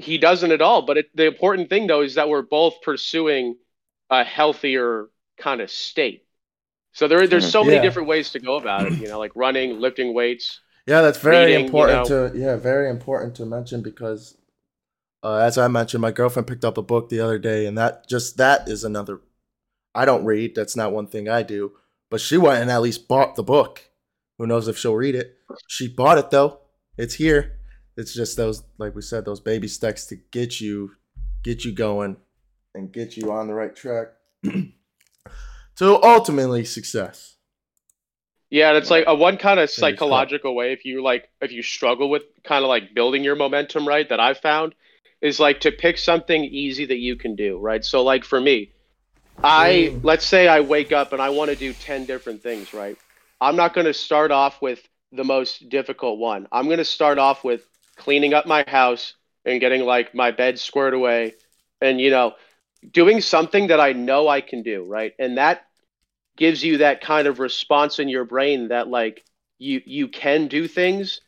D: he doesn't at all. But it, the important thing though is that we're both pursuing a healthier kind of state. So there, there's so many different ways to go about it. You know, like running, lifting weights.
B: Yeah, that's very reading, important you know. to yeah, very important to mention because, uh, as I mentioned, my girlfriend picked up a book the other day, and that just that is another. I don't read. That's not one thing I do. But she went and at least bought the book. Who knows if she'll read it? She bought it though. It's here it's just those like we said those baby steps to get you get you going and get you on the right track to ultimately success
D: yeah and it's like a one kind of psychological way if you like if you struggle with kind of like building your momentum right that i've found is like to pick something easy that you can do right so like for me i mm. let's say i wake up and i want to do 10 different things right i'm not going to start off with the most difficult one i'm going to start off with cleaning up my house and getting like my bed squared away and you know doing something that I know I can do, right? And that gives you that kind of response in your brain that like you you can do things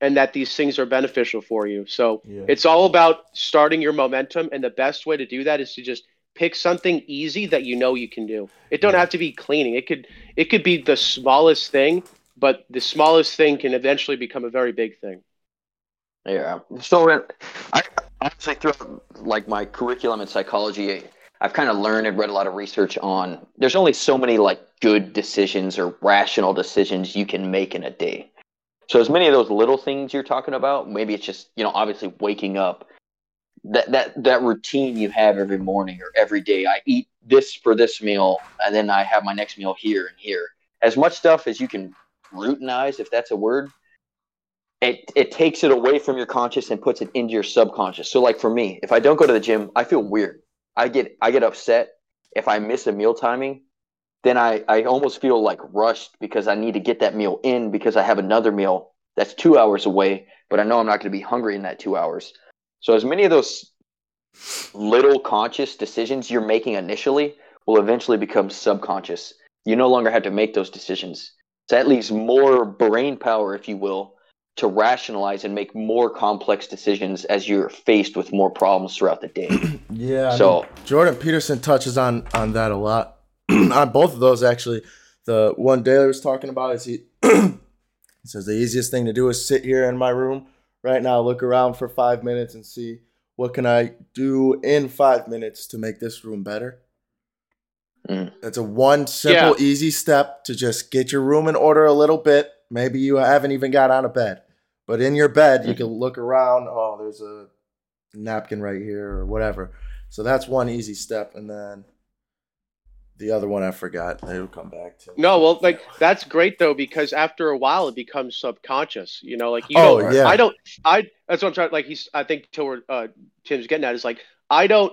D: and that these things are beneficial for you. So
B: Yeah.
D: it's all about starting your momentum, and the best way to do that is to just pick something easy that you know you can do. It don't
B: Yeah.
D: have to be cleaning. It could it could be the smallest thing, but the smallest thing can eventually become a very big thing.
C: Yeah. So uh, I honestly throughout like my curriculum in psychology, I've kind of learned and read a lot of research on there's only so many like good decisions or rational decisions you can make in a day. So as many of those little things you're talking about, maybe it's just, you know, obviously waking up that that that routine you have every morning or every day. I eat this for this meal and then I have my next meal here and here. As much stuff as you can routinize, if that's a word, it it takes it away from your conscious and puts it into your subconscious. So like for me, if I don't go to the gym, I feel weird. I get I get upset if I miss a meal timing. Then I I almost feel like rushed because I need to get that meal in because I have another meal that's 2 hours away, but I know I'm not going to be hungry in that 2 hours. So as many of those little conscious decisions you're making initially will eventually become subconscious. You no longer have to make those decisions. So that leaves more brain power, if you will, to rationalize and make more complex decisions as you're faced with more problems throughout the day.
B: Yeah. I
C: So-
B: mean, Jordan Peterson touches on on that a lot. on both of those, actually. The one Daly was talking about is he, he says the easiest thing to do is sit here in my room right now, look around for five minutes, and see what can I do in five minutes to make this room better.
C: Mm.
B: That's a one simple,
D: Yeah.
B: easy step to just get your room in order a little bit. Maybe you haven't even got out of bed, but in your bed, you
C: Mhm.
B: can look around. Oh, there's a napkin right here, or whatever. So that's one easy step, and then the other one I forgot. Will come back to.
D: No, well, like that's great though because after a while it becomes subconscious. You know, like you
B: Oh,
D: don't.
B: yeah.
D: I don't. I. That's what I'm trying. Like he's. I think toward uh, Tim's getting at is like I don't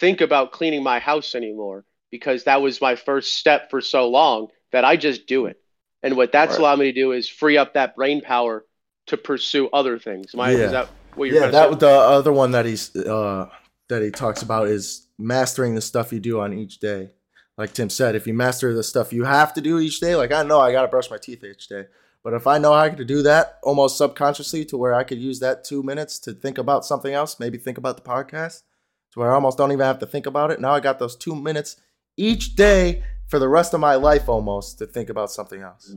D: think about cleaning my house anymore because that was my first step for so long that I just do it. And what that's
C: Right.
D: allowed me to do is free up that brain power to pursue other things. I,
B: Yeah.
D: Is that what you're
B: yeah, that was the other one that he's uh, that he talks about is mastering the stuff you do on each day. Like Tim said, if you master the stuff you have to do each day, like I know I got to brush my teeth each day, but if I know how to do that almost subconsciously to where I could use that two minutes to think about something else, maybe think about the podcast, to where I almost don't even have to think about it. Now I got those two minutes each day for the rest of my life almost to think about something else.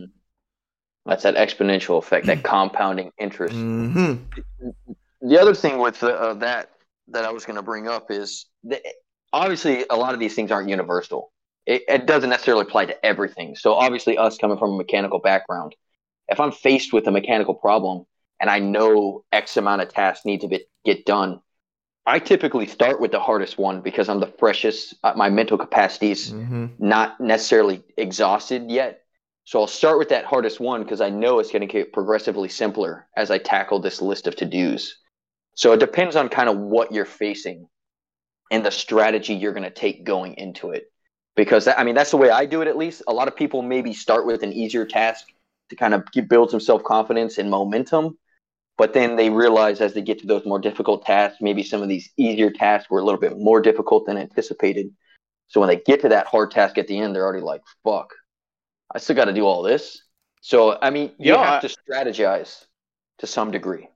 C: That's that exponential effect, that compounding interest.
B: hmm
C: The other thing with uh, that that I was going to bring up is that obviously a lot of these things aren't universal. It, it doesn't necessarily apply to everything. So obviously, us coming from a mechanical background, if I'm faced with a mechanical problem and I know X amount of tasks need to be, get done, I typically start with the hardest one because I'm the freshest. Uh, my mental capacities
B: hmm
C: not necessarily exhausted yet. So I'll start with that hardest one because I know it's going to get progressively simpler as I tackle this list of to dos. So it depends on kind of what you're facing and the strategy you're going to take going into it. Because that, I mean, that's the way I do it at least. A lot of people maybe start with an easier task to kind of build some self confidence and momentum. But then they realize as they get to those more difficult tasks, maybe some of these easier tasks were a little bit more difficult than anticipated. So when they get to that hard task at the end, they're already like, fuck, I still got to do all this. So, I mean, you
D: Yeah,
C: have
D: I-
C: to strategize to some degree.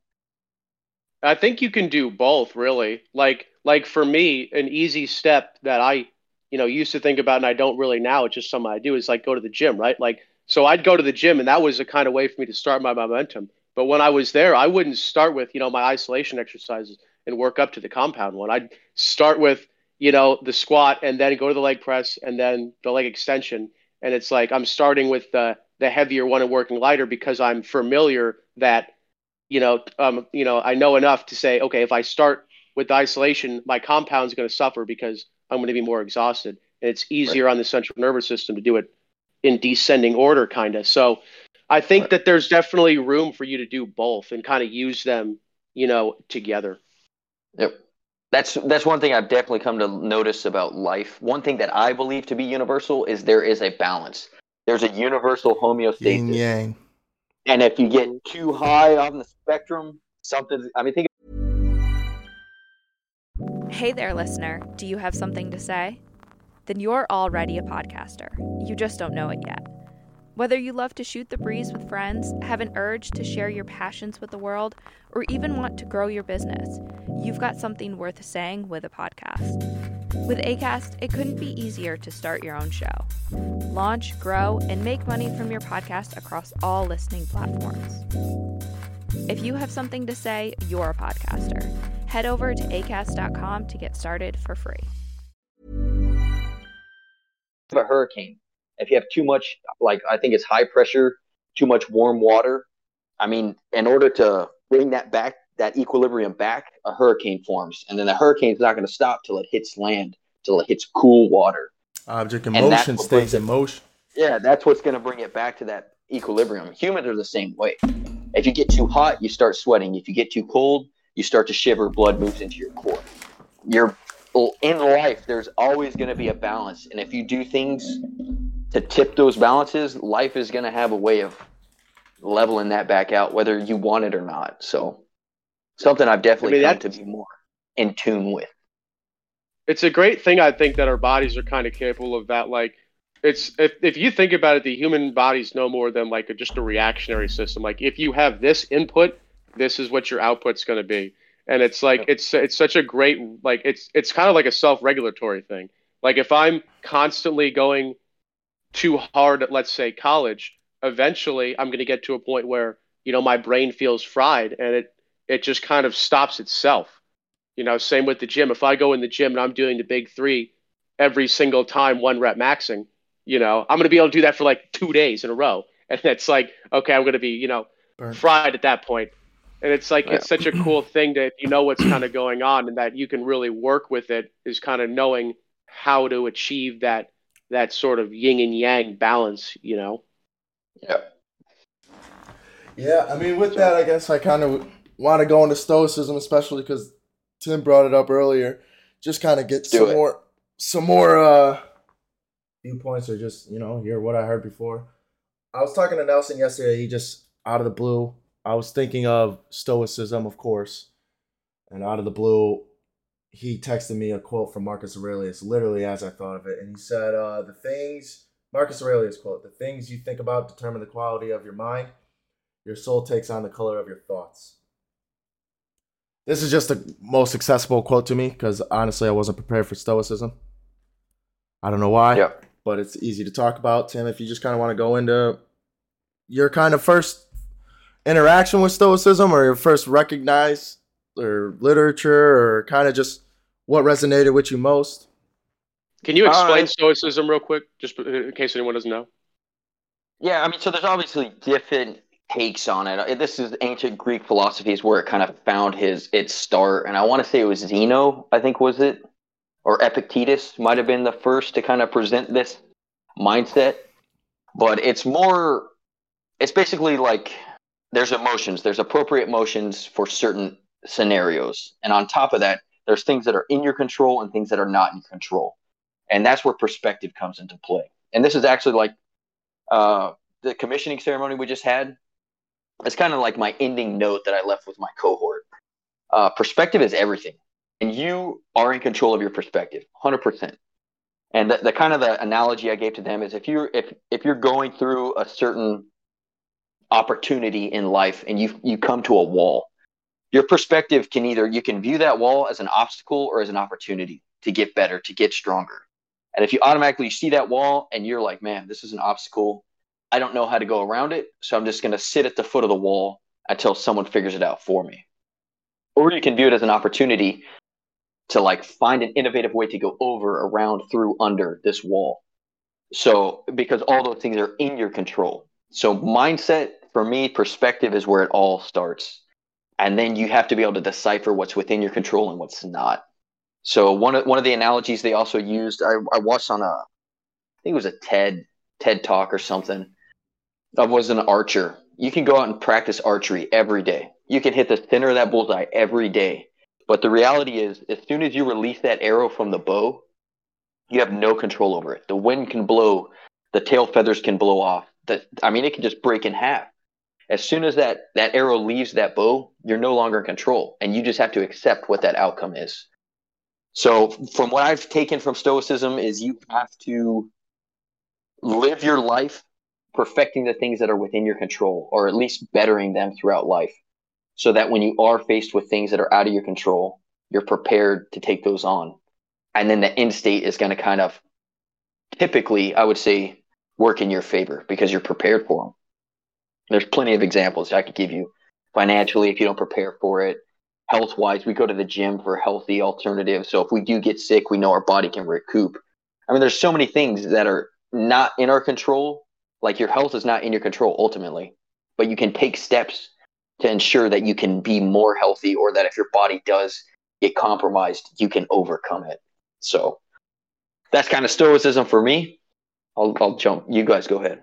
D: I think you can do both, really. Like, like for me, an easy step that I, you know, used to think about and I don't really now. It's just something I do is like go to the gym, right? Like, so I'd go to the gym, and that was a kind of way for me to start my momentum. But when I was there, I wouldn't start with you know my isolation exercises and work up to the compound one. I'd start with you know the squat and then go to the leg press and then the leg extension. And it's like I'm starting with the the heavier one and working lighter because I'm familiar that you know, um, you know, I know enough to say, okay, if I start with the isolation, my compound's going to suffer because I'm going to be more exhausted, and it's easier on the central nervous system to do it in descending order, kind of. So, I think
C: Right.
D: that there's definitely room for you to do both and kind of use them, you know, together.
C: Yep. That's that's one thing I've definitely come to notice about life. One thing that I believe to be universal is there is a balance. There's a universal homeostasis.
B: Yin
C: homeostasis.
B: yang.
C: And if you get too high on the spectrum, something I mean think
A: Hey there, listener. Do you have something to say? Then you're already a podcaster. You just don't know it yet. Whether you love to shoot the breeze with friends, have an urge to share your passions with the world, or even want to grow your business, you've got something worth saying with a podcast. With ACAST, it couldn't be easier to start your own show. Launch, grow, and make money from your podcast across all listening platforms. If you have something to say, you're a podcaster. Head over to acast.com to get started for free.
C: a hurricane. If you have too much, like I think it's high pressure, too much warm water. I mean, in order to bring that back, that equilibrium back, a hurricane forms, and then the hurricane's not going to stop till it hits land, till it hits cool water.
B: Object in motion stays in motion.
C: Yeah, that's what's going to bring it back to that equilibrium. Humans are the same way. If you get too hot, you start sweating. If you get too cold, you start to shiver. Blood moves into your core. You're in life. There's always going to be a balance, and if you do things to tip those balances, life is going to have a way of leveling that back out, whether you want it or not. So, something I've definitely
D: I mean,
C: come to be more in tune with.
D: it's a great thing I think that our bodies are kind of capable of that. Like, it's if if you think about it, the human body's no more than like a, just a reactionary system. Like, if you have this input, this is what your output's going to be, and it's like it's it's such a great like it's it's kind of like a self-regulatory thing. Like, if I'm constantly going too hard at let's say college, eventually I'm going to get to a point where you know my brain feels fried and it it just kind of stops itself. You know, same with the gym. If I go in the gym and I'm doing the big three every single time, one rep maxing, you know, I'm going to be able to do that for like two days in a row. And it's like, okay, I'm going to be, you know,
B: Burn.
D: fried at that point. And it's like,
C: Yeah.
D: it's such a cool thing that you know what's kind of going on and that you can really work with it is kind of knowing how to achieve that, that sort of yin and yang balance, you know?
C: Yeah.
B: Yeah, I mean, with that, I guess I kind of want to go into stoicism, especially because Tim brought it up earlier. Just kind of get some
C: it.
B: more, some more uh, viewpoints, or just you know, hear what I heard before. I was talking to Nelson yesterday. He just out of the blue. I was thinking of stoicism, of course, and out of the blue, he texted me a quote from Marcus Aurelius, literally as I thought of it, and he said, uh, "The things." Marcus Aurelius quote: "The things you think about determine the quality of your mind." your soul takes on the color of your thoughts. This is just the most accessible quote to me because honestly, I wasn't prepared for Stoicism. I don't know why,
C: Yeah.
B: but it's easy to talk about. Tim, if you just kind of want to go into your kind of first interaction with Stoicism or your first recognized or literature or kind of just what resonated with you most.
D: Can you explain
C: Uh,
D: stoicism real quick, just in case anyone doesn't know?
C: Yeah, I mean, so there's obviously different takes on it. Uh, This is ancient Greek philosophy is where it kind of found his its start, and I want to say it was Zeno, I think was it, or Epictetus might have been the first to kind of present this mindset. But it's more, it's basically like there's emotions, there's appropriate emotions for certain scenarios, and on top of that, there's things that are in your control and things that are not in your control, and that's where perspective comes into play. And this is actually like uh, the commissioning ceremony we just had. It's kind of like my ending note that I left with my cohort. Uh, perspective is everything, and you are in control of your perspective, hundred percent. And the, the kind of the analogy I gave to them is if you're if if you're going through a certain opportunity in life and you you come to a wall, your perspective can either you can view that wall as an obstacle or as an opportunity to get better, to get stronger. And if you automatically see that wall and you're like, man, this is an obstacle, I don't know how to go around it, so I'm just going to sit at the foot of the wall until someone figures it out for me. Or you can view it as an opportunity to like find an innovative way to go over, around, through, under this wall. So, because all those things are in your control. So, mindset for me, perspective is where it all starts. And then you have to be able to decipher what's within your control and what's not. So, one of, one of the analogies they also used, I, I watched on a, I think it was a TED TED talk or something. I was an archer. You can go out and practice archery every day. You can hit the center of that bullseye every day. But the reality is, as soon as you release that arrow from the bow, you have no control over it. The wind can blow, the tail feathers can blow off. The, I mean, it can just break in half. As soon as that, that arrow leaves that bow, you're no longer in control, and you just have to accept what that outcome is. So, from what I've taken from Stoicism, is you have to live your life perfecting the things that are within your control or at least bettering them throughout life so that when you are faced with things that are out of your control, you're prepared to take those on. And then the end state is going to kind of typically, I would say, work in your favor because you're prepared for them. There's plenty of examples I could give you financially if you don't prepare for it. Health wise, we go to the gym for healthy alternatives. So if we do get sick, we know our body can recoup. I mean, there's so many things that are not in our control. Like your health is not in your control ultimately, but you can take steps to ensure that you can be more healthy or that if your body does get compromised, you can overcome it. So that's kind of stoicism for me. I'll, I'll jump. You guys go ahead.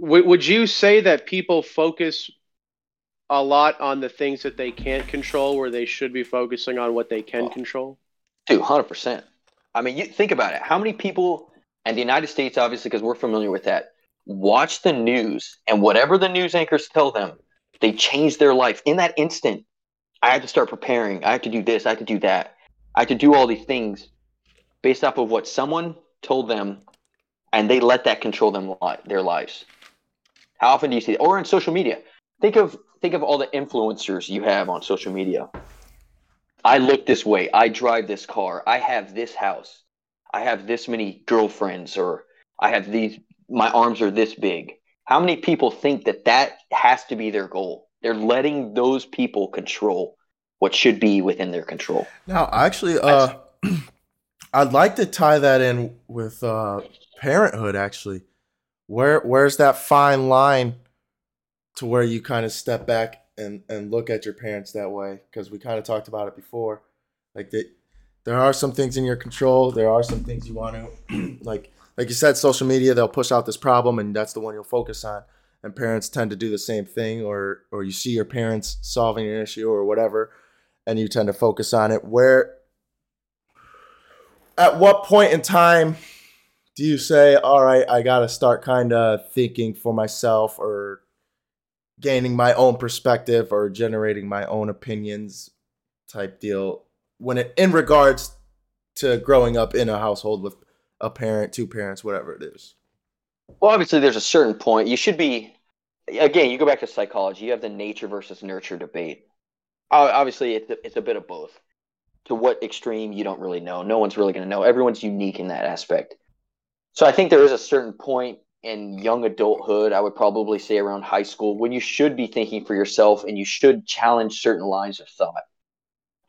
D: Would you say that people focus a lot on the things that they can't control where they should be focusing on what they can oh, control?
C: Dude, 100%. I mean, you think about it. How many people, and the United States, obviously, because we're familiar with that, watch the news and whatever the news anchors tell them, they change their life in that instant. I had to start preparing. I have to do this. I have to do that. I have to do all these things based off of what someone told them, and they let that control them their lives. How often do you see it? Or in social media? Think of think of all the influencers you have on social media. I look this way. I drive this car. I have this house. I have this many girlfriends, or I have these. My arms are this big. How many people think that that has to be their goal? They're letting those people control what should be within their control.
B: Now, actually, uh, I'd like to tie that in with uh, parenthood. Actually, where where's that fine line to where you kind of step back and and look at your parents that way? Because we kind of talked about it before. Like that, there are some things in your control. There are some things you want to like like you said, social media they'll push out this problem, and that's the one you'll focus on. And parents tend to do the same thing, or or you see your parents solving an issue or whatever, and you tend to focus on it. Where, at what point in time do you say, all right, I got to start kind of thinking for myself or gaining my own perspective or generating my own opinions type deal when it in regards to growing up in a household with a parent, two parents, whatever it is?
C: Well, obviously, there's a certain point. You should be, again, you go back to psychology, you have the nature versus nurture debate. Obviously, it's a, it's a bit of both. To what extreme, you don't really know. No one's really going to know. Everyone's unique in that aspect. So I think there is a certain point in young adulthood, I would probably say around high school, when you should be thinking for yourself and you should challenge certain lines of thought.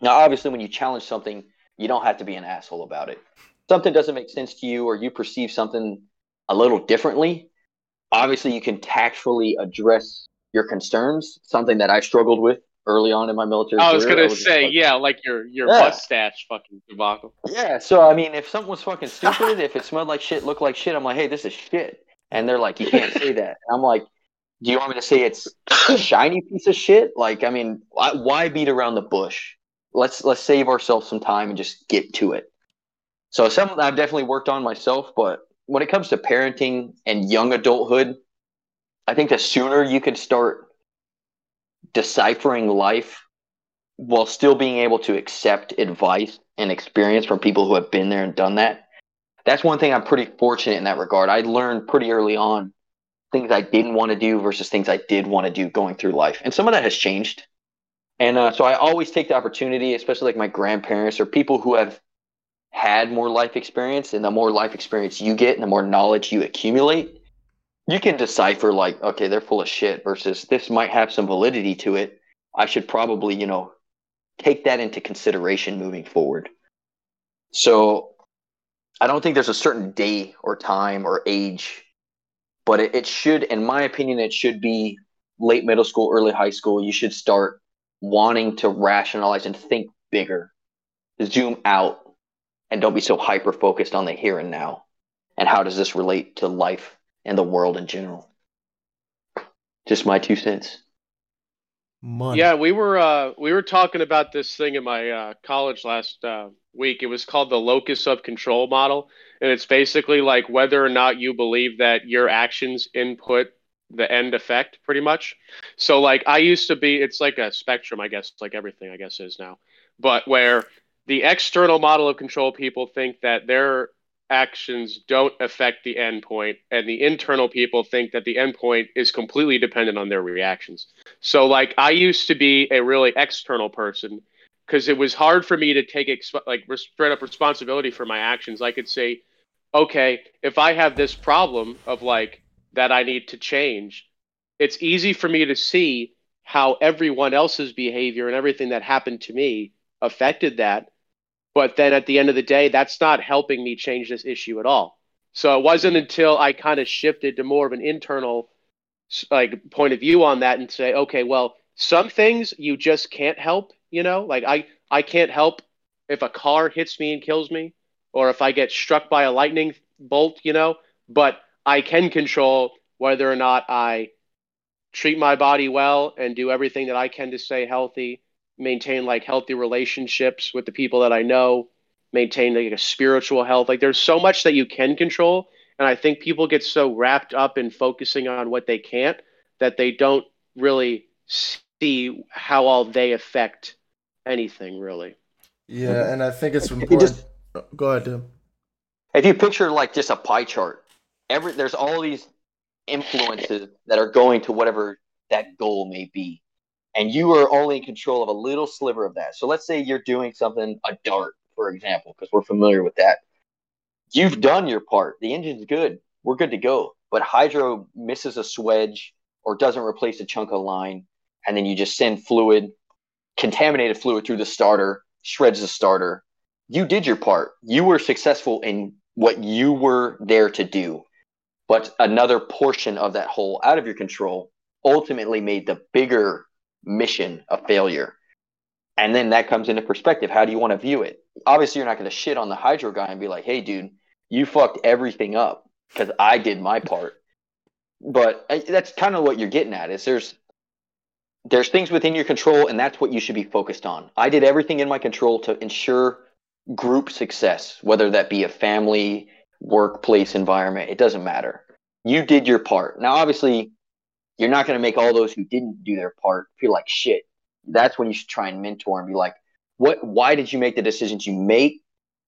C: Now, obviously, when you challenge something, you don't have to be an asshole about it something doesn't make sense to you or you perceive something a little differently, obviously you can tactfully address your concerns, something that I struggled with early on in my military.
D: I was career. gonna I was say, like, yeah, like your your yeah. mustache fucking debacle.
C: Yeah, so I mean, if something was fucking stupid, if it smelled like shit, looked like shit, I'm like, hey, this is shit, and they're like, you can't say that. And I'm like, do you want me to say it's a shiny piece of shit? Like, I mean, why, why beat around the bush? Let's let's save ourselves some time and just get to it. So something I've definitely worked on myself, but when it comes to parenting and young adulthood, I think the sooner you can start deciphering life while still being able to accept advice and experience from people who have been there and done that. That's one thing I'm pretty fortunate in that regard. I learned pretty early on things I didn't want to do versus things I did want to do going through life. And some of that has changed. And uh, so I always take the opportunity, especially like my grandparents or people who have had more life experience and the more life experience you get and the more knowledge you accumulate you can decipher like okay they're full of shit versus this might have some validity to it. I should probably you know take that into consideration moving forward. So i don't think there's a certain day or time or age but it, it should in my opinion it should be late middle school early high school. You should start wanting to rationalize and think bigger. Zoom out and don't be so hyper focused on the here and now. And how does this relate to life and the world in general? Just my two cents.
D: Money. Yeah, we were uh, we were talking about this thing in my uh, college last uh, week. It was called the locus of control model, and it's basically like whether or not you believe that your actions input the end effect, pretty much. So, like, I used to be. It's like a spectrum, I guess, like everything, I guess, is now. But where the external model of control people think that their actions don't affect the endpoint, and the internal people think that the endpoint is completely dependent on their reactions. So, like, I used to be a really external person because it was hard for me to take exp- like straight up responsibility for my actions. I could say, okay, if I have this problem of like that I need to change, it's easy for me to see how everyone else's behavior and everything that happened to me affected that. But then at the end of the day, that's not helping me change this issue at all. So it wasn't until I kind of shifted to more of an internal like point of view on that and say, okay, well, some things you just can't help, you know? Like I I can't help if a car hits me and kills me or if I get struck by a lightning bolt, you know, but I can control whether or not I treat my body well and do everything that I can to stay healthy, maintain like healthy relationships with the people that I know, maintain like a spiritual health. Like there's so much that you can control. And I think people get so wrapped up in focusing on what they can't that they don't really see how all they affect anything really.
B: Yeah, mm-hmm. and I think it's important. Just, Go ahead, Tim.
C: If you picture like just a pie chart, every there's all these influences that are going to whatever that goal may be. And you are only in control of a little sliver of that. So let's say you're doing something, a dart, for example, because we're familiar with that. You've done your part. The engine's good. We're good to go. But hydro misses a swedge or doesn't replace a chunk of line. And then you just send fluid, contaminated fluid through the starter, shreds the starter. You did your part. You were successful in what you were there to do but another portion of that hole out of your control ultimately made the bigger mission a failure. And then that comes into perspective. How do you want to view it? Obviously, you're not going to shit on the hydro guy and be like, hey, dude, you fucked everything up because I did my part. But uh, that's kind of what you're getting at is there's there's things within your control and that's what you should be focused on. I did everything in my control to ensure group success, whether that be a family, workplace environment. It doesn't matter. You did your part. Now, obviously, you're not going to make all those who didn't do their part feel like shit. That's when you should try and mentor and be like, what? Why did you make the decisions you make?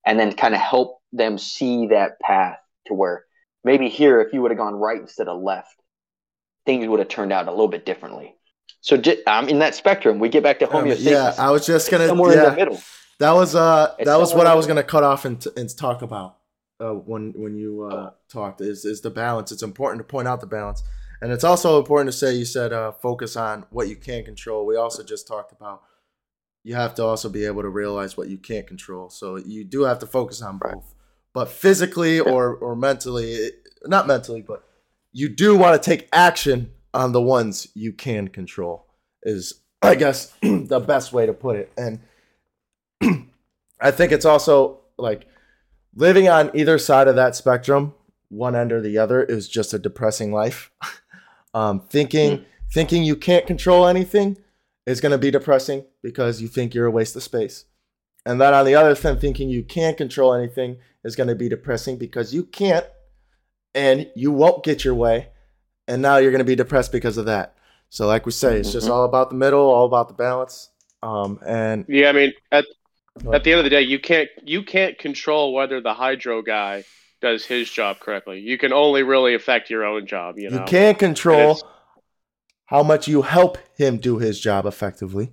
C: And then kind of help them see that path to where maybe here, if you would have gone right instead of left, things would have turned out a little bit differently. So I'm um, in that spectrum, we get back to homeostasis. Um,
B: yeah, I was just gonna somewhere yeah, in the middle. That was uh, that was what I was gonna cut off and, t- and talk about uh, when when you uh, talked is is the balance. It's important to point out the balance, and it's also important to say you said uh, focus on what you can control. We also just talked about you have to also be able to realize what you can't control. So you do have to focus on both, but physically or or mentally, not mentally, but you do want to take action on the ones you can control. Is I guess the best way to put it, and I think it's also like living on either side of that spectrum, one end or the other, is just a depressing life. um, thinking mm. thinking you can't control anything is going to be depressing because you think you're a waste of space. And then on the other thing, thinking you can't control anything is going to be depressing because you can't and you won't get your way. And now you're going to be depressed because of that. So, like we say, it's just mm-hmm. all about the middle, all about the balance. Um, and
D: yeah, I mean, at at the end of the day, you can't you can't control whether the hydro guy does his job correctly. You can only really affect your own job. You know,
B: you can't control how much you help him do his job effectively.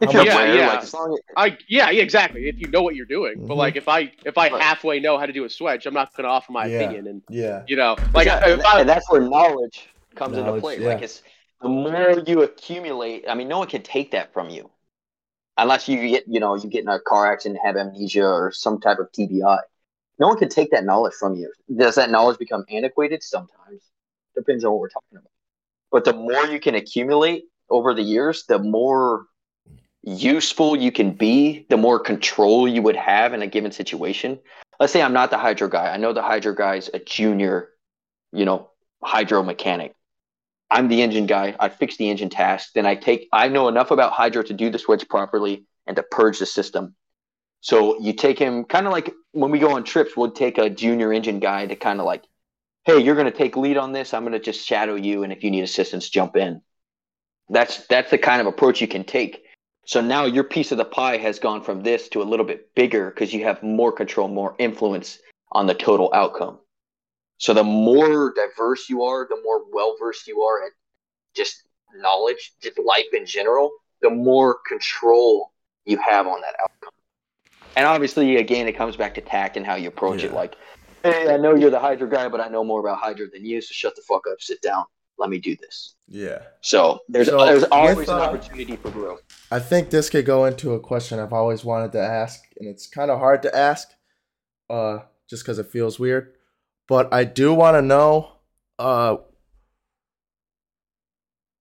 D: yeah, yeah. Like, I yeah, yeah, exactly. If you know what you're doing, mm-hmm. but like if I if I halfway know how to do a switch, I'm not going to offer my
B: yeah.
D: opinion. And
B: yeah,
D: you know, like
C: and, I, and that's where knowledge comes knowledge, into play. Yeah. Like it's the more you accumulate. I mean, no one can take that from you unless you get you know you get in a car accident and have amnesia or some type of TBI. No one can take that knowledge from you. Does that knowledge become antiquated? Sometimes depends on what we're talking about. But the more you can accumulate over the years, the more useful you can be, the more control you would have in a given situation. Let's say I'm not the hydro guy. I know the hydro guy is a junior, you know, hydro mechanic. I'm the engine guy. I fix the engine task. Then I take, I know enough about Hydro to do the switch properly and to purge the system. So you take him kind of like when we go on trips, we'll take a junior engine guy to kind of like, hey, you're going to take lead on this. I'm going to just shadow you. And if you need assistance, jump in. That's, that's the kind of approach you can take. So now your piece of the pie has gone from this to a little bit bigger because you have more control, more influence on the total outcome. So the more diverse you are, the more well versed you are at just knowledge, just life in general, the more control you have on that outcome. And obviously, again, it comes back to tact and how you approach it. Like, hey, I know you're the hydro guy, but I know more about hydro than you, so shut the fuck up, sit down, let me do this.
B: Yeah.
C: So there's
B: So,
C: there's
B: with,
C: always an
B: uh,
C: opportunity for growth.
B: I think this could go into a question I've always wanted to ask, and it's kind of hard to ask, uh, just because it feels weird. But I do want to know, uh,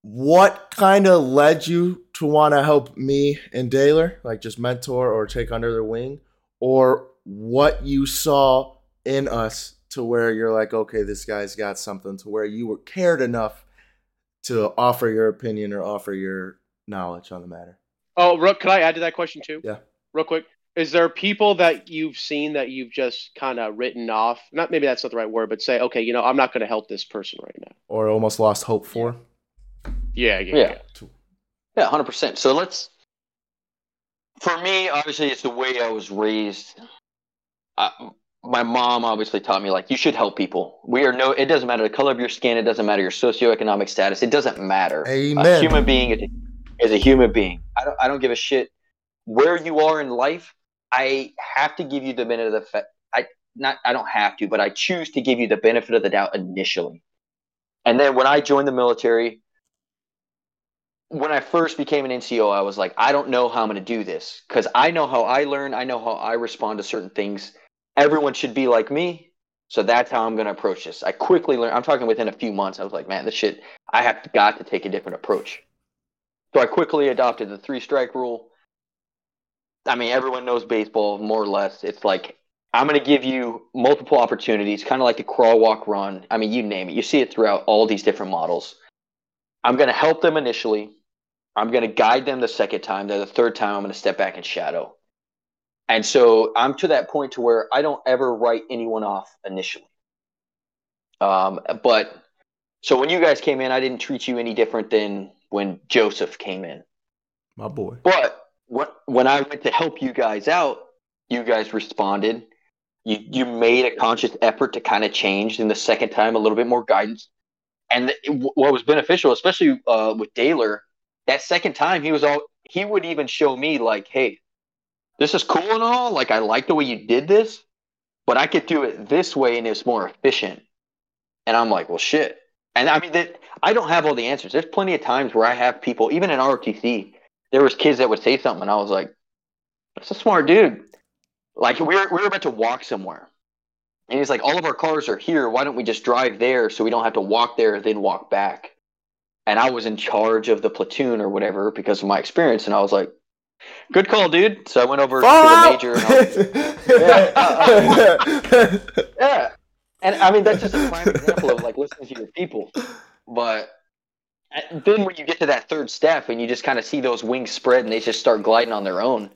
B: what kind of led you to want to help me and Daler, like just mentor or take under their wing, or what you saw in us to where you're like, okay, this guy's got something, to where you were cared enough to offer your opinion or offer your knowledge on the matter.
D: Oh, Rook, can I add to that question too?
B: Yeah.
D: Real quick. Is there people that you've seen that you've just kind of written off? Not maybe that's not the right word, but say, okay, you know, I'm not going to help this person right now.
B: or almost lost hope for.
D: Yeah, yeah,
C: Yeah.
D: yeah.
C: Yeah, hundred percent. So let's. For me, obviously, it's the way I was raised. I, my mom obviously taught me like you should help people. We are no. It doesn't matter the color of your skin. It doesn't matter your socioeconomic status. It doesn't matter. A
B: Amen.
C: human being is a, is a human being. I don't. I don't give a shit where you are in life. I have to give you the benefit of the I not. I don't have to, but I choose to give you the benefit of the doubt initially. And then when I joined the military, when I first became an NCO, I was like, I don't know how I'm going to do this because I know how I learn. I know how I respond to certain things. Everyone should be like me. So that's how I'm going to approach this. I quickly learned, I'm talking within a few months. I was like, man, this shit, I have got to take a different approach. So I quickly adopted the three strike rule. I mean, everyone knows baseball more or less. It's like, I'm going to give you multiple opportunities, kind of like the crawl, walk, run. I mean, you name it. You see it throughout all these different models. I'm going to help them initially. I'm going to guide them the second time. Then the third time, I'm going to step back and shadow. And so I'm to that point to where I don't ever write anyone off initially. Um, but so when you guys came in, I didn't treat you any different than when Joseph came in.
B: My boy.
C: But when when I went to help you guys out, you guys responded. You you made a conscious effort to kind of change. And the second time, a little bit more guidance. And the, what was beneficial, especially uh, with Daler, that second time he was all he would even show me like, hey, this is cool and all. Like I like the way you did this, but I could do it this way and it's more efficient. And I'm like, well, shit. And I mean that I don't have all the answers. There's plenty of times where I have people, even in ROTC, there was kids that would say something, and I was like, "That's a smart dude." Like we were we were about to walk somewhere, and he's like, "All of our cars are here. Why don't we just drive there so we don't have to walk there and then walk back?" And I was in charge of the platoon or whatever because of my experience, and I was like, "Good call, dude." So I went over to the major. And I was, yeah. And I mean, that's just a prime example of like listening to your people. But uh, then when you get to that third step and you just kind of see those wings spread and they just start gliding on their own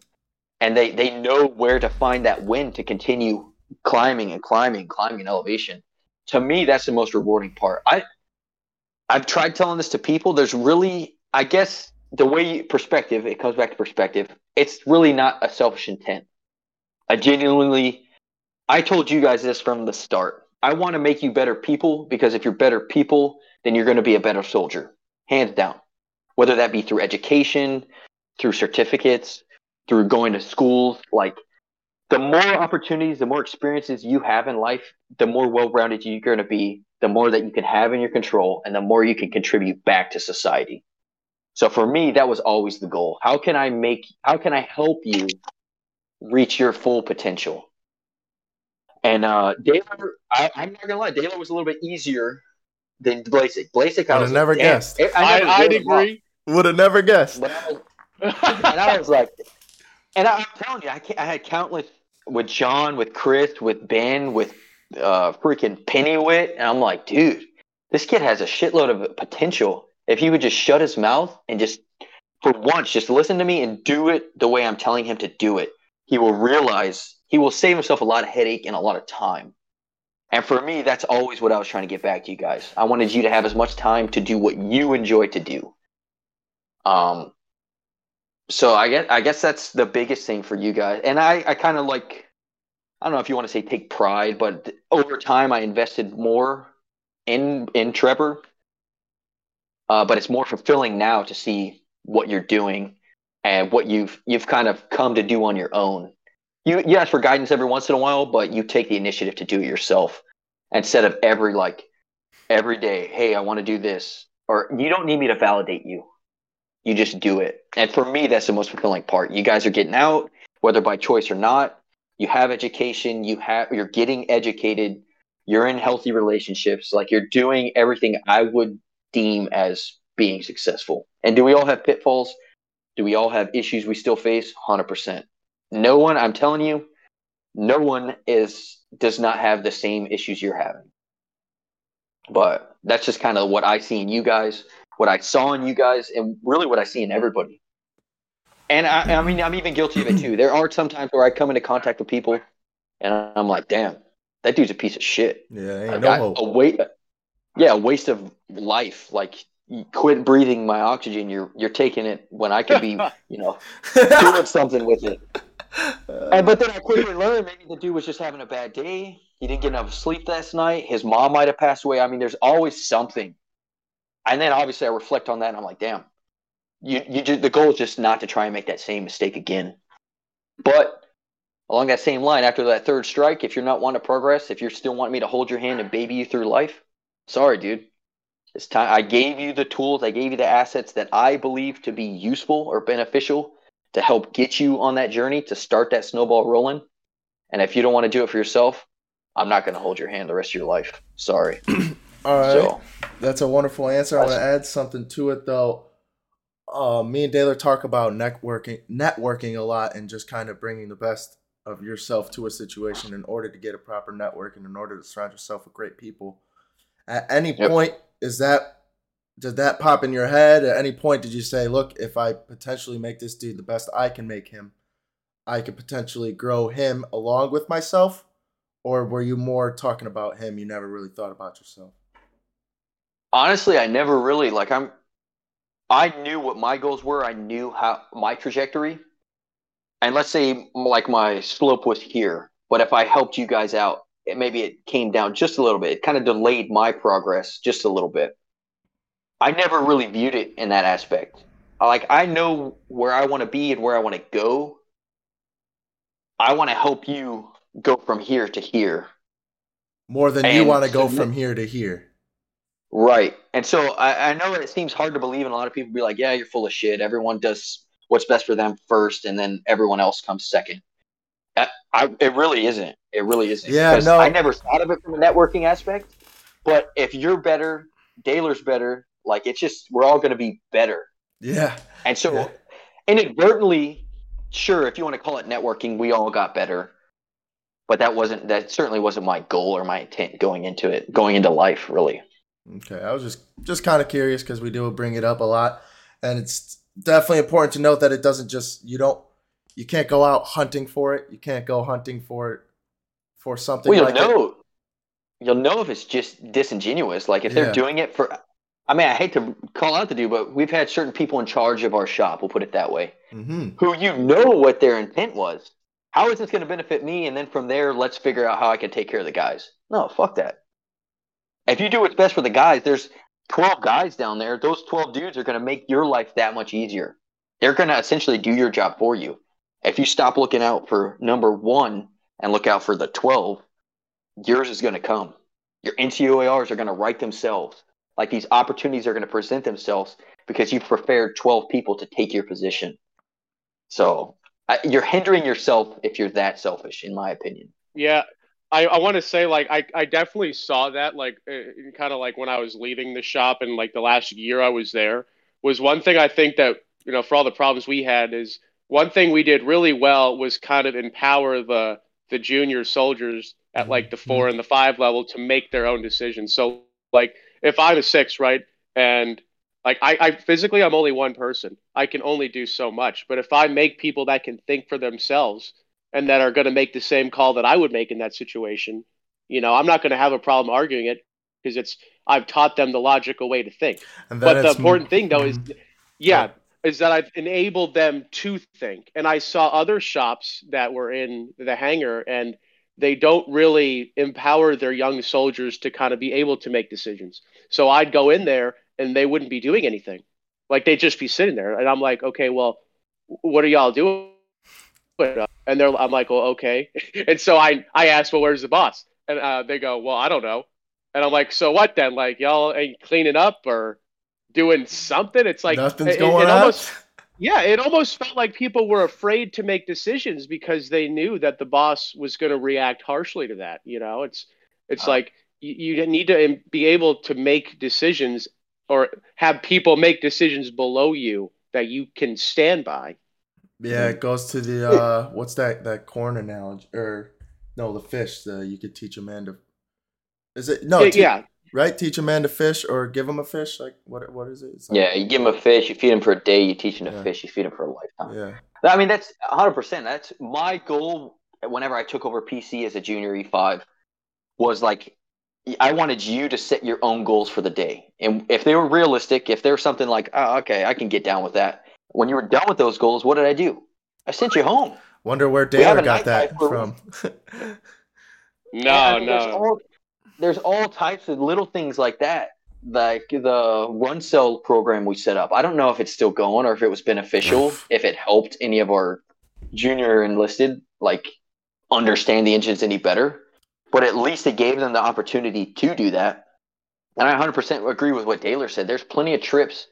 C: and they, they know where to find that wind to continue climbing and climbing, climbing in elevation. To me, that's the most rewarding part. I, I've tried telling this to people. There's really, I guess, the way perspective, it comes back to perspective. It's really not a selfish intent. I genuinely, I told you guys this from the start. I want to make you better people because if you're better people, then you're going to be a better soldier, hands down. Whether that be through education, through certificates, through going to schools, like the more opportunities, the more experiences you have in life, the more well-rounded you're going to be, the more that you can have in your control, and the more you can contribute back to society. So for me, that was always the goal. How can I make? How can I help you reach your full potential? And uh, Daler, I, I'm not gonna lie, Daler was a little bit easier than Blasik. Blasik, I
B: I'd
C: was
B: have never
C: like,
B: guessed.
C: I,
D: I,
C: never
D: I'd
C: gave him up,
D: agree.
B: Would have never guessed.
C: but I was, and I was like, and I, I'm telling you, I, ca- I had countless with John, with Chris, with Ben, with uh, freaking Pennywit, and I'm like, dude, this kid has a shitload of potential. If he would just shut his mouth and just, for once, just listen to me and do it the way I'm telling him to do it, he will realize he will save himself a lot of headache and a lot of time. And for me, that's always what I was trying to get back to you guys. I wanted you to have as much time to do what you enjoy to do. Um, so I guess I guess that's the biggest thing for you guys. And I, I kind of like I don't know if you want to say take pride, but over time I invested more in in Trevor. Uh, but it's more fulfilling now to see what you're doing and what you've you've kind of come to do on your own. You you ask for guidance every once in a while, but you take the initiative to do it yourself instead of every like every day. Hey, I want to do this, or you don't need me to validate you. You just do it. And for me, that's the most fulfilling part. You guys are getting out, whether by choice or not. You have education. You have you're getting educated. You're in healthy relationships. Like you're doing everything I would deem as being successful. And do we all have pitfalls? Do we all have issues we still face? 100%. No one, I'm telling you, no one is does not have the same issues you're having. But that's just kind of what I see in you guys, what I saw in you guys, and really what I see in everybody. And I, I mean, I'm even guilty of it too. There are some times where I come into contact with people, and I'm like, "Damn, that dude's a piece of shit."
B: Yeah, ain't no.
C: A wait, yeah, a waste of life. Like quit breathing my oxygen. You're you're taking it when I could be, you know, doing something with it. And but then I quickly learned maybe the dude was just having a bad day. He didn't get enough sleep last night. His mom might have passed away. I mean, there's always something. And then obviously I reflect on that and I'm like, damn, you you just, the goal is just not to try and make that same mistake again. But along that same line, after that third strike, if you're not wanting to progress, if you're still wanting me to hold your hand and baby you through life, sorry, dude. It's time. I gave you the tools. I gave you the assets that I believe to be useful or beneficial to help get you on that journey to start that snowball rolling. And if you don't want to do it for yourself, I'm not going to hold your hand the rest of your life. Sorry.
B: All right. So, That's a wonderful answer. I want to add something to it though. Uh, me and Daylor talk about networking, networking a lot, and just kind of bringing the best of yourself to a situation in order to get a proper network and in order to surround yourself with great people. At any yep. point, is that did that pop in your head at any point? Did you say, "Look, if I potentially make this dude the best I can make him, I could potentially grow him along with myself?" Or were you more talking about him? You never really thought about yourself.
C: Honestly, I never really like. I'm. I knew what my goals were. I knew how my trajectory. And let's say like my slope was here, but if I helped you guys out it, maybe it came down just a little bit. It kind of delayed my progress just a little bit. I never really viewed it in that aspect. Like I know where I want to be and where I want to go. I want to help you go from here to here.
B: More than and you want to go from here to here.
C: Right. And so I, I know it seems hard to believe, and a lot of people be like, yeah, you're full of shit. Everyone does what's best for them first, and then everyone else comes second. I, I, it really isn't. It really isn't.
B: Yeah, no.
C: I never thought of it from a networking aspect. But if you're better, Daylor's better. Like it's just we're all going to be better.
B: Yeah.
C: And so,
B: yeah.
C: inadvertently, sure, if you want to call it networking, we all got better. But that wasn't that certainly wasn't my goal or my intent going into it, going into life, really.
B: Okay, I was just just kind of curious because we do bring it up a lot, and it's definitely important to note that it doesn't just you don't you can't go out hunting for it. You can't go hunting for it for something
C: well, you'll
B: like
C: know, it. You'll know if it's just disingenuous. Like if yeah. they're doing it for I mean, I hate to call out the dude, but we've had certain people in charge of our shop, we'll put it that way,
B: mm-hmm.
C: who you know what their intent was. How is this going to benefit me? And then from there, let's figure out how I can take care of the guys. No, fuck that. If you do what's best for the guys, there's 12 guys down there. Those 12 dudes are going to make your life that much easier. They're going to essentially do your job for you. If you stop looking out for number one and look out for the 12, yours is going to come. Your NCOERs are going to write themselves. Like these opportunities are going to present themselves because you've prepared 12 people to take your position. So uh, you're hindering yourself if you're that selfish, in my opinion.
D: Yeah. I, I want to say like I, I definitely saw that like uh, kind of like when I was leaving the shop and like the last year I was there was one thing I think that you know for all the problems we had is one thing we did really well was kind of empower the the junior soldiers at like the four and the five level to make their own decisions. So like if I'm a six, right, and like I, I physically I'm only one person. I can only do so much. But if I make people that can think for themselves and that are going to make the same call that I would make in that situation, you know, I'm not going to have a problem arguing it because it's I've taught them the logical way to think. But the important thing though is, yeah, is that I've enabled them to think. And I saw other shops that were in the hangar and they don't really empower their young soldiers to kind of be able to make decisions. So I'd go in there and they wouldn't be doing anything. Like they'd just be sitting there. And I'm like, okay, well, what are y'all doing? And they're, I'm like, well, okay. And so I, I asked, well, where's the boss? And uh, they go, well, I don't know. And I'm like, so what then? Like y'all ain't cleaning up or doing something? It's like
B: Nothing's
D: it,
B: going
D: it
B: on.
D: almost yeah, it almost felt like people were afraid to make decisions because they knew that the boss was going to react harshly to that. You know, it's it's
C: Wow.
D: like you, you need to be able to make decisions or have people make decisions below you that you can stand by.
B: Yeah, it goes to the uh, what's that that corn analogy or no, the fish. The you could teach a man to. Is it no?
D: yeah,
B: te-
D: yeah,
B: right. Teach a man to fish or give him a fish. Like what? What is it?
C: Yeah, you give him a fish, you feed him for a day, you teach him to
B: Yeah.
C: fish, you feed him for a lifetime.
B: Yeah.
C: I mean, that's 100%. That's my goal whenever I took over PC as a junior E5 was like, I wanted you to set your own goals for the day. And if they were realistic, if there was something like, oh, okay, I can get down with that. When you were done with those goals, what did I do? I sent you home.
B: Wonder where
C: We have
B: Taylor
C: a
B: got that
C: night life for-
B: from.
D: no,
C: Yeah, I mean, There's
D: no,
C: all, there's all types of little things like that. Like the run cell program we set up. I don't know if it's still going or if it was beneficial, if it helped any of our junior enlisted like understand the engines any better. But at least it gave them the opportunity to do that. And I 100% agree with what Taylor said. There's plenty of trips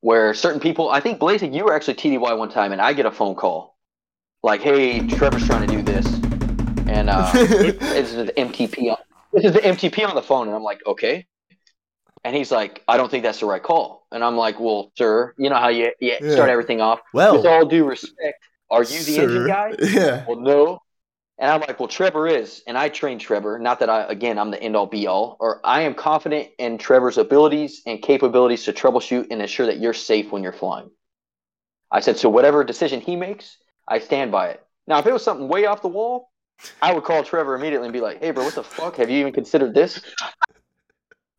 C: where certain people, I think Blazing, you were actually TDY one time, and I get a phone call like, "Hey, Trevor's trying to do this," and uh, this is the MTP on this is the MTP on the phone, and I'm like, okay. And he's like, I don't think that's the right call. And I'm like, well, sir, you know how you, you
B: Yeah.
C: start everything off.
B: well,
C: With all due respect, are you the
B: sir.
C: engine guy?
B: Yeah.
C: Well, no. And I'm like, well, Trevor is, and I train Trevor. Not that I, again, I'm the end all be all, or I am confident in Trevor's abilities and capabilities to troubleshoot and ensure that you're safe when you're flying. I said, so whatever decision he makes, I stand by it. Now, if it was something way off the wall, I would call Trevor immediately and be like, hey, bro, what the fuck? Have you even considered this?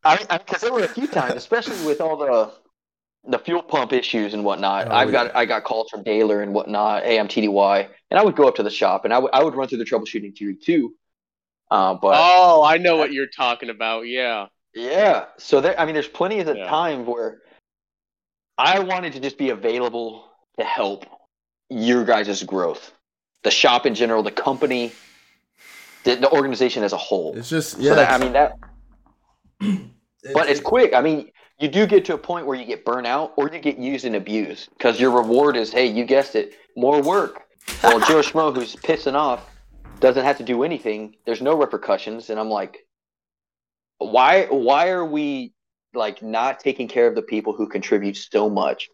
C: I because there were a few times, especially with all the the fuel pump issues and whatnot.
B: Oh,
C: I've
B: yeah.
C: got I got calls from Daler and whatnot. Hey, I'm TDY, and I would go up to the shop and I would I would run through the troubleshooting theory too. Uh, but
D: oh, I know what you're talking about. Yeah,
C: yeah, so there. I mean, there's plenty of the
D: Yeah.
C: time where I wanted to just be available to help your guys' growth, the shop in general, the company, the, the organization as a whole.
B: It's just
C: So
B: yeah.
C: that, I mean that, but it's quick. I mean, you do get to a point where you get burnt out or you get used and abused because your reward is, hey, you guessed it, more work. Well, Joe Schmo, who's pissing off, doesn't have to do anything. There's no repercussions, and I'm like, why? Why are we like not taking care of the people who contribute so much?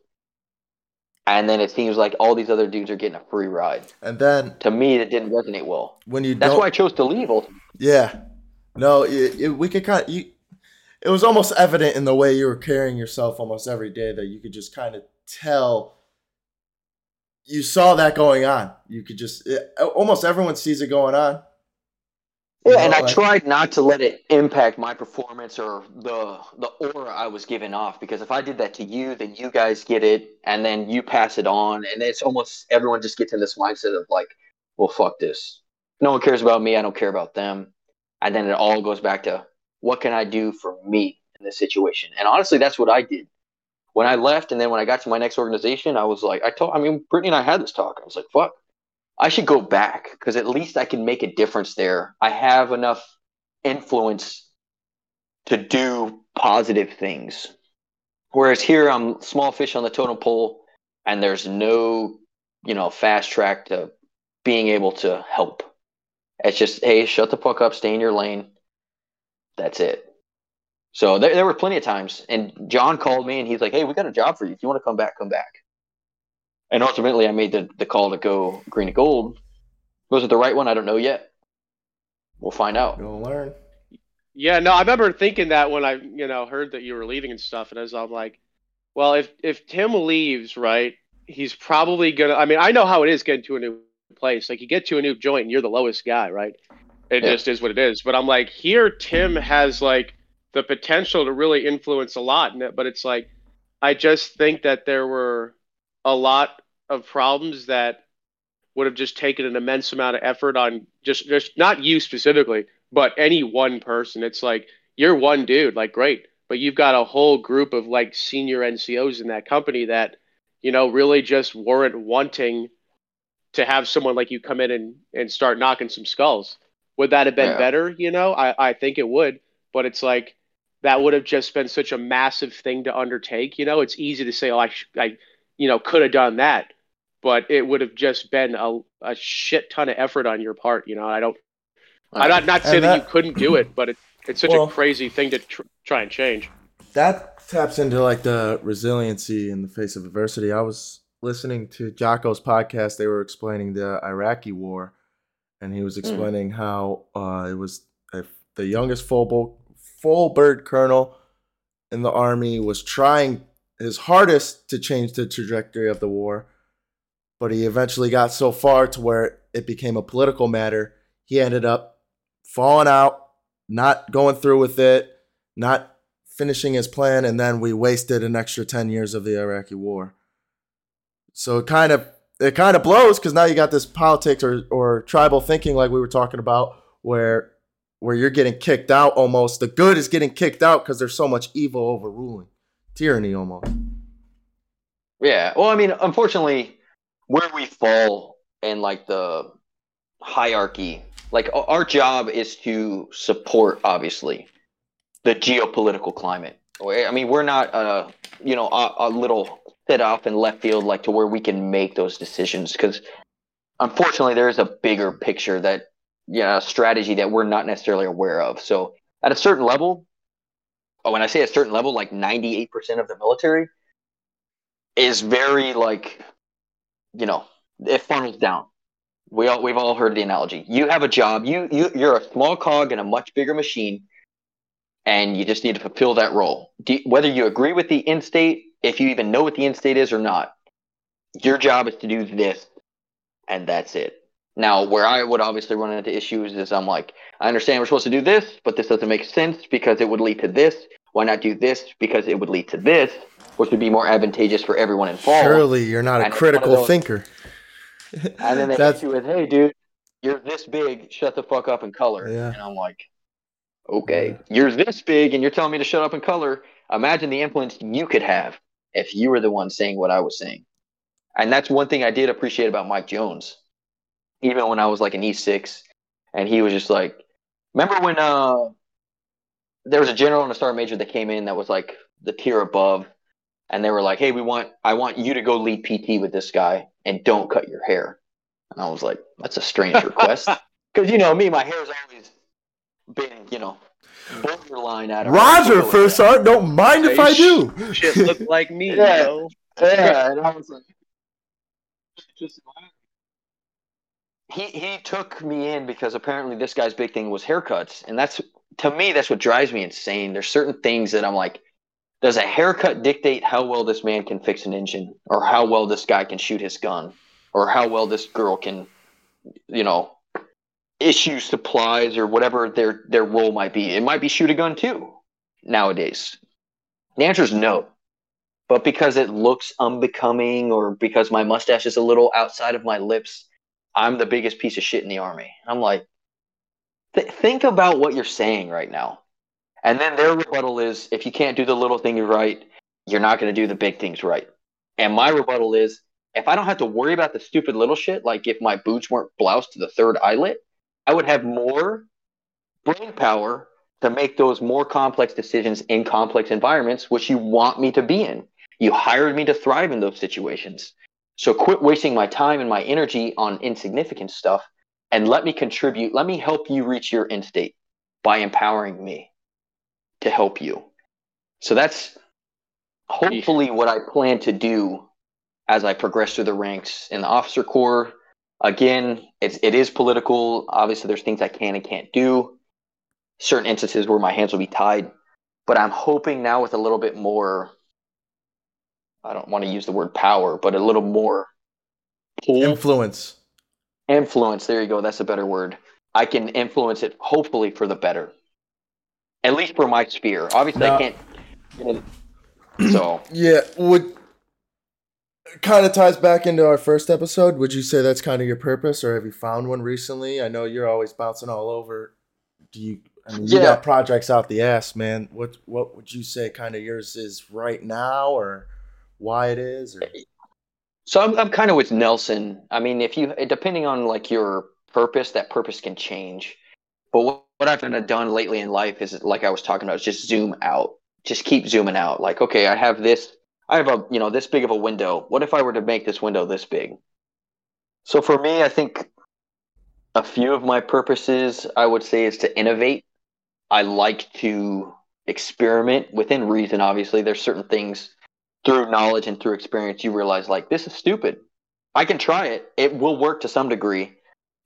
C: And then it seems like all these other dudes are getting a free ride.
B: and then
C: To me, it didn't resonate well.
B: when you
C: That's why I chose to leave. Ultimately.
B: yeah, no, it, it, we could kind of you. It was almost evident in the way you were carrying yourself almost every day that you could just kind of tell. You saw that going on. You could just it, almost everyone sees it going on. You
C: Yeah, and
B: know,
C: I
B: like-
C: tried not to let it impact my performance or the the aura I was giving off because if I did that to you, then you guys get it, and then you pass it on, and it's almost everyone just gets in this mindset of like, well, fuck this. No one cares about me. I don't care about them, and then it all goes back to what can I do for me in this situation. And honestly, that's what I did when I left, and then when I got to my next organization, I was like, I told, I mean, Brittany and I had this talk. I was like, fuck. I should go back because at least I can make a difference there. I have enough influence to do positive things. Whereas here, I'm small fish on the totem pole, and there's no, you know, fast track to being able to help. It's just, hey, shut the fuck up, stay in your lane. That's it. So there, there were plenty of times, and John called me, and he's like, "Hey, we got a job for you. If you want to come back, come back." And ultimately, I made the, the call to go green and gold. Was it the right one? I don't know yet. We'll find out.
B: You'll learn.
D: yeah. No, I remember thinking that when I, you know, heard that you were leaving and stuff, and as I'm like, well, if if Tim leaves, right, he's probably gonna. I mean, I know how it is getting to a new place. Like you get to a new joint, and you're the lowest guy, right? It
C: Yeah.
D: just is what it is. But I'm like, here, Tim has like the potential to really influence a lot in it. But it's like, I just think that there were a lot of problems that would have just taken an immense amount of effort on just just not you specifically, but any one person. It's like you're one dude, like great, but you've got a whole group of like senior NCOs in that company that you know really just weren't wanting to have someone like you come in and, and start knocking some skulls. Would that have been
C: Yeah.
D: better? You know, I, I think it would, but it's like that would have just been such a massive thing to undertake. You know, it's easy to say, oh, I, sh- I you know, could have done that, but it would have just been a, a shit ton of effort on your part. You know, I don't, I'm not, not saying that,
B: that-
D: you couldn't do it, but it, it's such
B: Well-
D: a crazy thing to tr- try and change.
B: that taps into like the resiliency in the face of adversity. I was listening to Jocko's podcast. They were explaining the Iraqi war, and he was explaining how uh, it was a, the youngest full bo- full bird colonel in the army was trying his hardest to change the trajectory of the war, but he eventually got so far to where it became a political matter. He ended up falling out, not going through with it, not finishing his plan, and then we wasted an extra 10 years of the Iraqi war. So it kind of it kind of blows because now you got this politics or, or tribal thinking like we were talking about where where you're getting kicked out almost. The good is getting kicked out because there's so much evil overruling. Tyranny almost.
C: Yeah. Well, I mean, unfortunately, where we fall in like the hierarchy, like our job is to support, obviously, the geopolitical climate. I mean, we're not, uh, you know, a, a little set off in left field, like to where we can make those decisions. Because unfortunately, there is a bigger picture that, yeah, a strategy that we're not necessarily aware of. So at a certain level, oh, when I say a certain level, like 98% of the military is very like you know it funnels down we all we've all heard the analogy you have a job you you you're a small cog in a much bigger machine and you just need to fulfill that role whether you agree with the end state if you even know what the end state is or not your job is to do this and that's it now where i would obviously run into issues is i'm like i understand we're supposed to do this but this doesn't make sense because it would lead to this why not do this because it would lead to this which would be more advantageous for everyone involved
B: Surely you're not a
C: And it's
B: critical
C: those-
B: thinker.
C: and then they
B: That's-
C: hit you with, "Hey, dude, you're this big. Shut the fuck up and color."
B: Yeah.
C: And I'm like, "Okay, you're this big, and you're telling me to shut up and color. Imagine the influence you could have if you were the one saying what I was saying." And that's one thing I did appreciate about Mike Jones, even when I was like an E6, and he was just like, "Remember when uh, there was a general and a star major that came in that was like the tier above." And they were like, "Hey, we want I want you to go lead PT with this guy, and don't cut your hair." And I was like, that's a strange request. Because, you know, me, my hair's always been, you know, borderline out of
B: Roger, first art. don't mind if I do.
D: Shit look like me,
C: Yeah.
D: yo.
C: Yeah, and I was like, just he he took me in because apparently this guy's big thing was haircuts, and that's to me that's what drives me insane. There's certain things that I'm like, does a haircut dictate how well this man can fix an engine, or how well this guy can shoot his gun, or how well this girl can, you know, issue supplies or whatever their their role might be. It might be shoot a gun too nowadays. The answer is no but because it looks unbecoming or because my mustache is a little outside of my lips, I'm the biggest piece of shit in the army. I'm like, th- think about what you're saying right now. And then their rebuttal is if you can't do the little things right, you're not going to do the big things right. And my rebuttal is if I don't have to worry about the stupid little shit, like if my boots weren't bloused to the third eyelet, I would have more brain power to make those more complex decisions in complex environments, which you want me to be in. You hired me to thrive in those situations. So quit wasting my time and my energy on insignificant stuff and let me contribute. Let me help you reach your end state by empowering me to help you. So that's hopefully what I plan to do as I progress through the ranks in the officer corps. Again, it's, it is political. Obviously, there's things I can and can't do. Certain instances where my hands will be tied. But I'm hoping now with a little bit more I don't want to use the word power, but a little more
B: Influence.
C: influence. There you go. That's a better word. I can influence it, hopefully, for the better. At least for my sphere. Obviously,
B: Now-
C: I can't. you know, so
B: Yeah, would kind of ties back into our first episode. Would you say that's kind of your purpose, or have you found one recently? I know you're always bouncing all over. Do you? I mean, you
C: Yeah.
B: got projects out the ass, man. What What would you say kind of yours is right now, or why it is? Or
C: So I'm I'm kind of with Nelson. I mean, if you depending on like your purpose, that purpose can change. But what, what I've kind of done lately in life is like I was talking about, is just zoom out. Just keep zooming out. Like, okay, I have this. I have a you know this big of a window. What if I were to make this window this big? So for me, I think a few of my purposes I would say is to innovate. I like to experiment within reason. Obviously, there's certain things through knowledge and through experience you realize like this is stupid. I can try it. It will work to some degree,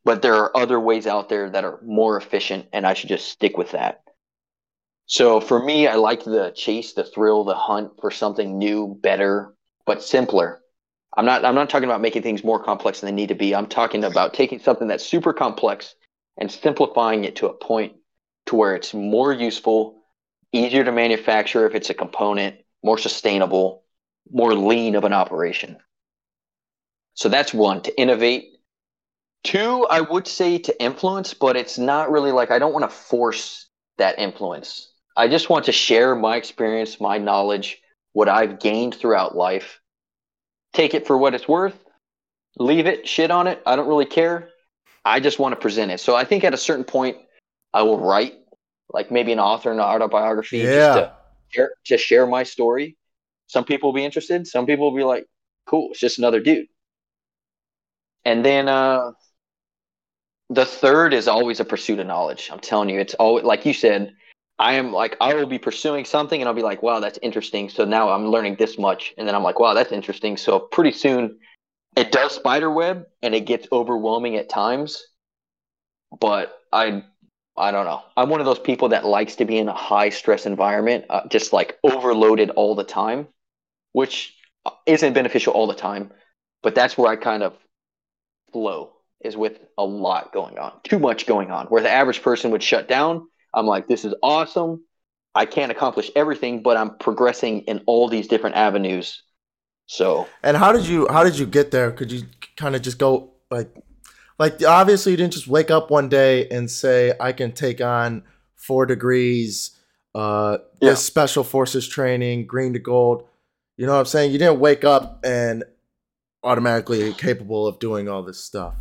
C: but there are other ways out there that are more efficient and I should just stick with that. So for me, I like the chase, the thrill, the hunt for something new, better, but simpler. I'm not I'm not talking about making things more complex than they need to be. I'm talking about taking something that's super complex and simplifying it to a point to where it's more useful, easier to manufacture if it's a component, more sustainable, more lean of an operation. So that's one to innovate. Two, I would say to influence, but it's not really like I don't want to force that influence. I just want to share my experience, my knowledge, what I've gained throughout life. Take it for what it's worth, leave it, shit on it. I don't really care. I just want to present it. So I think at a certain point, I will write, like maybe an author, an autobiography, just
B: yeah,
C: to share, just share my story. Some people will be interested. Some people will be like, "Cool, it's just another dude." And then uh, the third is always a pursuit of knowledge. I'm telling you, it's always like you said. I am like I will be pursuing something, and I'll be like, "Wow, that's interesting." So now I'm learning this much, and then I'm like, "Wow, that's interesting." So pretty soon, it does spider web, and it gets overwhelming at times. But I I don't know. I'm one of those people that likes to be in a high stress environment, uh, just like overloaded all the time, which isn't beneficial all the time. But that's where I kind of flow is with a lot going on, too much going on. Where the average person would shut down, I'm like, this is awesome. I can't accomplish everything, but I'm progressing in all these different avenues. So
B: And how did you how did you get there? Could you kind of just go like like obviously you didn't just wake up one day and say I can take on four degrees, uh,
C: Yeah.
B: this special forces training, green to gold. You know what I'm saying? You didn't wake up and automatically capable of doing all this stuff.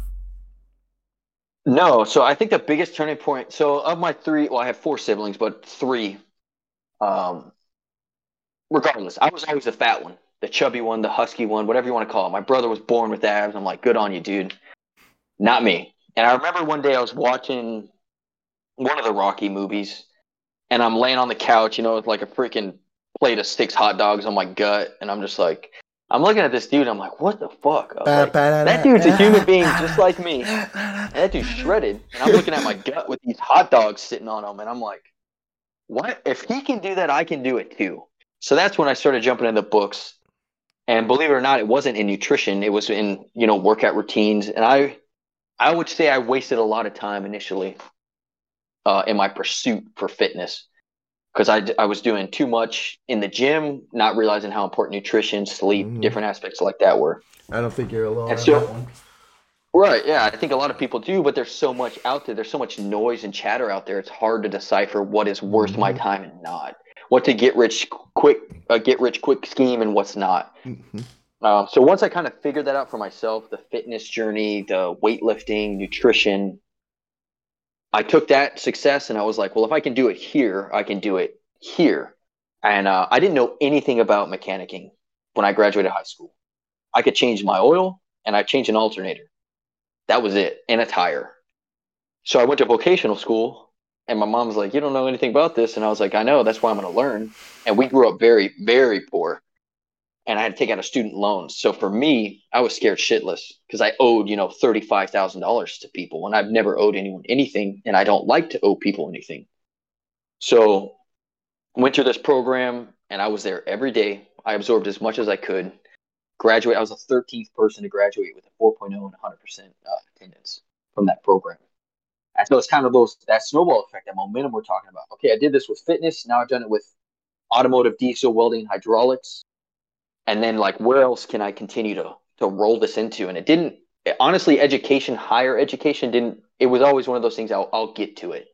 C: No, so I think the biggest turning point. So of my three, well, I have four siblings, but three. Um, regardless, I was always the fat one, the chubby one, the husky one, whatever you want to call it. My brother was born with abs. I'm like, good on you, dude. Not me. And I remember one day I was watching one of the Rocky movies, and I'm laying on the couch, you know, with like a freaking plate of six hot dogs on my gut, and I'm just like, I'm looking at this dude. I'm like, what the fuck? Like, that dude's a human being just like me. And that dude's shredded. And I'm looking at my gut with these hot dogs sitting on them. And I'm like, what? If he can do that, I can do it too. So that's when I started jumping into books. And believe it or not, it wasn't in nutrition. It was in, you know, workout routines. And I, I would say I wasted a lot of time initially uh, in my pursuit for fitness because I, I was doing too much in the gym, not realizing how important nutrition, sleep,
B: Mhm.
C: different aspects like that were.
B: I don't think you're alone.
C: And
B: on
C: so-
B: that one.
C: Right. Yeah. I think a lot of people do, but there's so much out there. There's so much noise and chatter out there. It's hard to decipher what is worth my
B: Mhm.
C: time and not. What to get rich quick, uh, get rich quick scheme and what's not.
B: Mhm.
C: Um, so once I kind of figured that out for myself, the fitness journey, the weightlifting, nutrition, I took that success and I was like, well, if I can do it here, I can do it here. And uh, I didn't know anything about mechanicking when I graduated high school. I could change my oil and I changed an alternator. That was it, and a tire. So I went to vocational school, and my mom was like, "You don't know anything about this," and I was like, "I know. That's why I'm going to learn." And we grew up very, very poor, and I had to take out a student loan. So for me, I was scared shitless because I owed, you know, thirty five thousand dollars to people, and I've never owed anyone anything, and I don't like to owe people anything. So went through this program, and I was there every day. I absorbed as much as I could. Graduate. I was the 13th person to graduate with a 4.0 and 100% uh, attendance from that program. And so it's kind of those that snowball effect, that momentum we're talking about. Okay, I did this with fitness. Now I've done it with automotive, diesel, welding, hydraulics. And then like where else can I continue to to roll this into? And it didn't. Honestly, education, higher education, didn't. It was always one of those things. I'll I'll get to it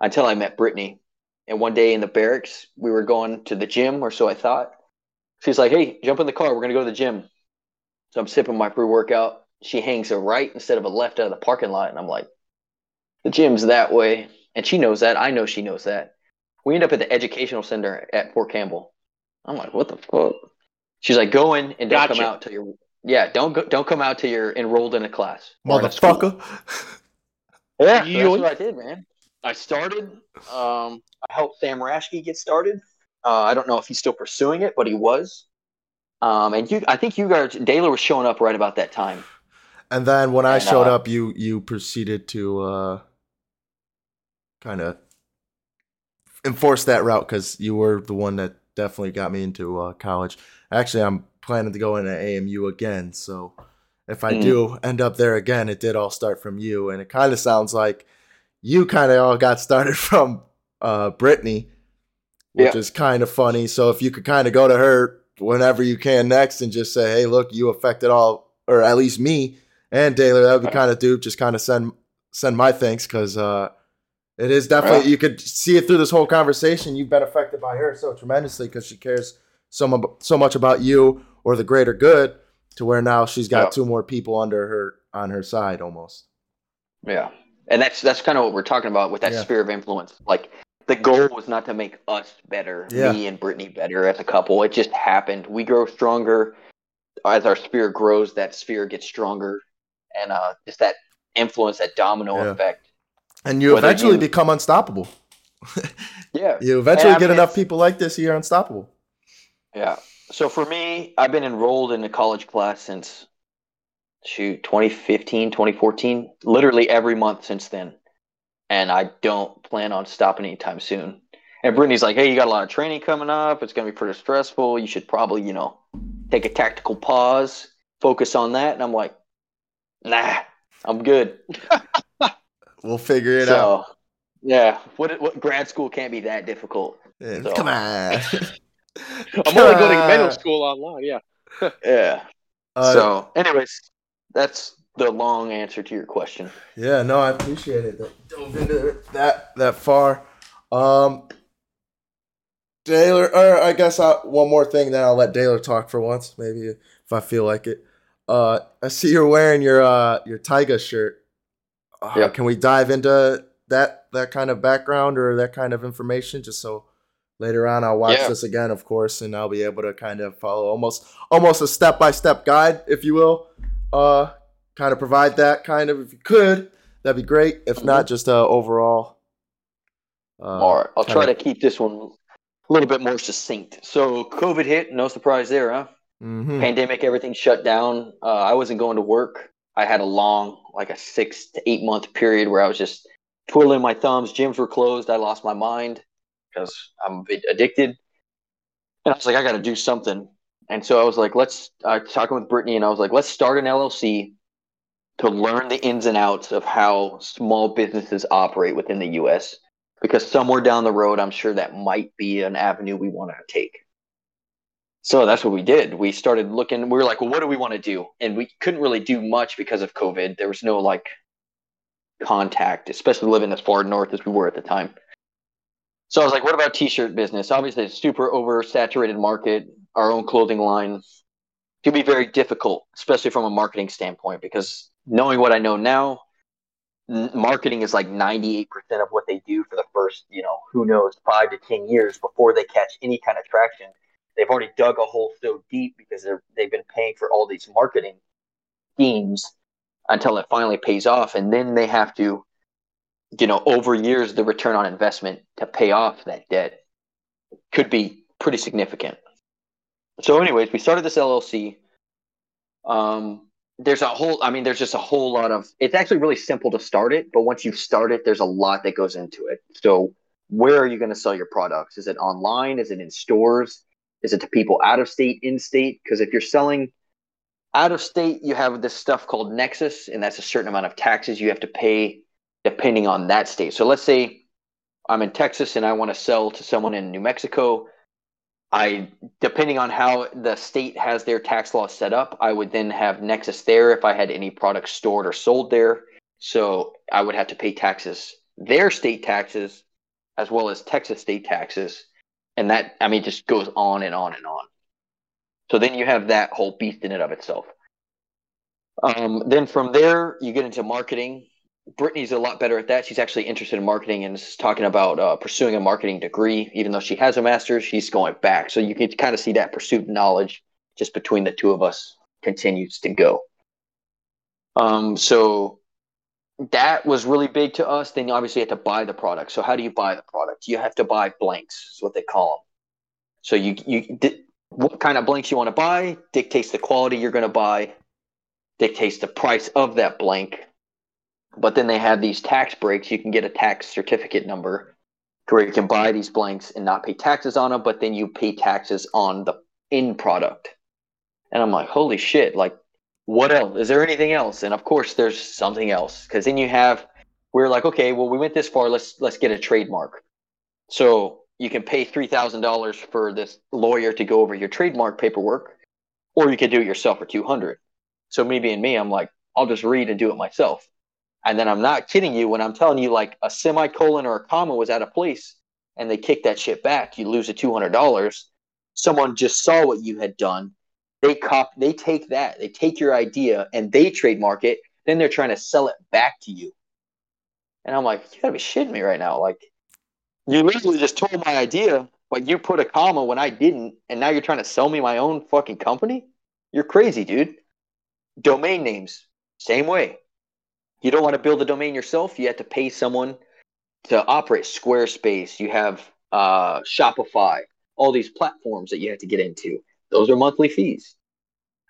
C: until I met Brittany. And one day in the barracks, we were going to the gym, or so I thought. She's like, "Hey, jump in the car. We're gonna go to the gym." So I'm sipping my pre-workout. She hangs a right instead of a left out of the parking lot, and I'm like, "The gym's that way," and she knows that. I know she knows that. We end up at the educational center at Fort Campbell. I'm like, "What the fuck?" She's like, "Go in and don't
D: Gotcha.
C: come out till you're yeah, don't go, don't come out till you're enrolled in a class, or in a.
B: Motherfucker.
C: Yeah,
D: You-
C: that's what I did, man. I started. Um, I helped Sam Rashke get started. Uh, I don't know if he's still pursuing it, but he was. Um, and you, I think you guys, Daler was showing up right about that time.
B: And then when I
C: And,
B: showed
C: uh,
B: up, you you proceeded to uh, kind of enforce that route because you were the one that definitely got me into uh, college. Actually, I'm planning to go into AMU again, so if I
C: Mm.
B: do end up there again, it did all start from you, and it kind of sounds like you kind of all got started from uh, Brittany, which
C: Yeah.
B: is kind of funny. So if you could kind of go to her whenever you can next and just say, "Hey, look, you affected all, or at least me and Taylor," that would be kind of dope. Just kind of send send my thanks because uh, it is definitely
C: Right.
B: you could see it through this whole conversation. You've been affected by her so tremendously because she cares so so much about you or the greater good to where now she's got
C: Yeah.
B: two more people under her on her side almost.
C: Yeah, and that's that's kind of what we're talking about with that
B: Yeah.
C: sphere of influence. Like the goal was not to make us better,
B: Yeah.
C: me and Brittany better as a couple. It just happened. We grow stronger as our sphere grows. That sphere gets stronger, and uh, just that influence, that domino
B: Yeah.
C: effect.
B: And you
C: Whether
B: eventually
C: you-
B: become unstoppable.
C: Yeah,
B: You eventually
C: And I
B: get
C: mean,
B: enough people like this, you're unstoppable.
C: Yeah. So for me, I've been enrolled in a college class since shoot 2015, 2014, literally every month since then. And I don't plan on stopping anytime soon. And Brittany's like, "Hey, you got a lot of training coming up. It's going to be pretty stressful. You should probably, you know, take a tactical pause, focus on that." And I'm like, "Nah, I'm good."
B: We'll figure it out.
C: yeah, what what grad school can't be that difficult.
B: Yeah,
C: so-
B: Come on.
D: I'm only going to middle school online. Yeah.
C: Yeah.
B: Uh,
C: so, anyways, that's the long answer to your question.
B: Yeah, no, I appreciate it. That dove into that that far. Um, Daler, or I guess I, one more thing, then I'll let Daler talk for once, maybe if I feel like it. Uh, I see you're wearing your uh your Tyga shirt. Uh,
C: Yep.
B: Can we dive into that that kind of background or that kind of information, just so later on I'll watch
C: Yeah.
B: this again, of course, and I'll be able to kind of follow almost almost a step by step guide, if you will. Uh, kind of provide that kind of if you could that'd be great if not just uh overall uh,
C: All right, I'll try
B: kinda-
C: to keep this one a little bit more succinct. So, COVID hit, no surprise there, huh?
B: Mhm.
C: Pandemic, everything shut down. Uh, I wasn't going to work. I had a long, like a six to eight month period where I was just twiddling my thumbs. Gyms were closed. I lost my mind because I'm addicted. And I was like, I got to do something. And so I was like, let's, I was talking with Brittany and I was like, let's start an LLC to learn the ins and outs of how small businesses operate within the US. Because somewhere down the road, I'm sure that might be an avenue we want to take. So that's what we did. We started looking, we were like, well, what do we want to do? And we couldn't really do much because of COVID. There was no like contact, especially living as far north as we were at the time. So I was like, what about t-shirt business? Obviously, it's a super oversaturated market. Our own clothing line can be very difficult, especially from a marketing standpoint, because knowing what I know now, marketing is like 98% of what they do for the first, you know, who knows, five to 10 years before they catch any kind of traction. They've already dug a hole so deep because they're, they've been paying for all these marketing schemes until it finally pays off. And then they have to, you know, over years, the return on investment to pay off that debt could be pretty significant. So, anyways, we started this LLC. Um, there's a whole, I mean, there's just a whole lot of, it's actually really simple to start it, but once you start it, there's a lot that goes into it. So, where are you going to sell your products? Is it online? Is it in stores? Is it to people out of state, in state? Because if you're selling out of state, you have this stuff called Nexus, and that's a certain amount of taxes you have to pay depending on that state. So let's say I'm in Texas and I want to sell to someone in New Mexico. I depending on how the state has their tax law set up, I would then have Nexus there if I had any products stored or sold there. So I would have to pay taxes, their state taxes, as well as Texas state taxes, and that I mean just goes on and on and on. So then you have that whole beast in and of itself. Um, then from there, you get into marketing. Brittany's a lot better at that. She's actually interested in marketing and is talking about uh, pursuing a marketing degree. Even though she has a master's, she's going back. So you can kind of see that pursuit of knowledge just between the two of us continues to go. Um, so that was really big to us. Then you obviously have to buy the product. So how do you buy the product? You have to buy blanks. Is what they call them. So you you what kind of blanks you want to buy dictates the quality you're going to buy, dictates the price of that blank. But then they have these tax breaks. You can get a tax certificate number to where you can buy these blanks and not pay taxes on them, but then you pay taxes on the end product. And I'm like, holy shit! Like, what else? Is there anything else? And of course, there's something else because then you have we're like, okay, well, we went this far. Let's let's get a trademark. So you can pay three thousand dollars for this lawyer to go over your trademark paperwork, or you could do it yourself for two hundred. So me being me, I'm like, I'll just read and do it myself. And then I'm not kidding you when I'm telling you like a semicolon or a comma was out of place and they kick that shit back, you lose a two hundred dollars. Someone just saw what you had done. They cop they take that, they take your idea and they trademark it, then they're trying to sell it back to you. And I'm like, you gotta be shitting me right now. Like you literally just told my idea, but you put a comma when I didn't, and now you're trying to sell me my own fucking company? You're crazy, dude. Domain names, same way. You don't want to build a domain yourself, you have to pay someone to operate Squarespace, you have uh, Shopify, all these platforms that you have to get into. Those are monthly fees.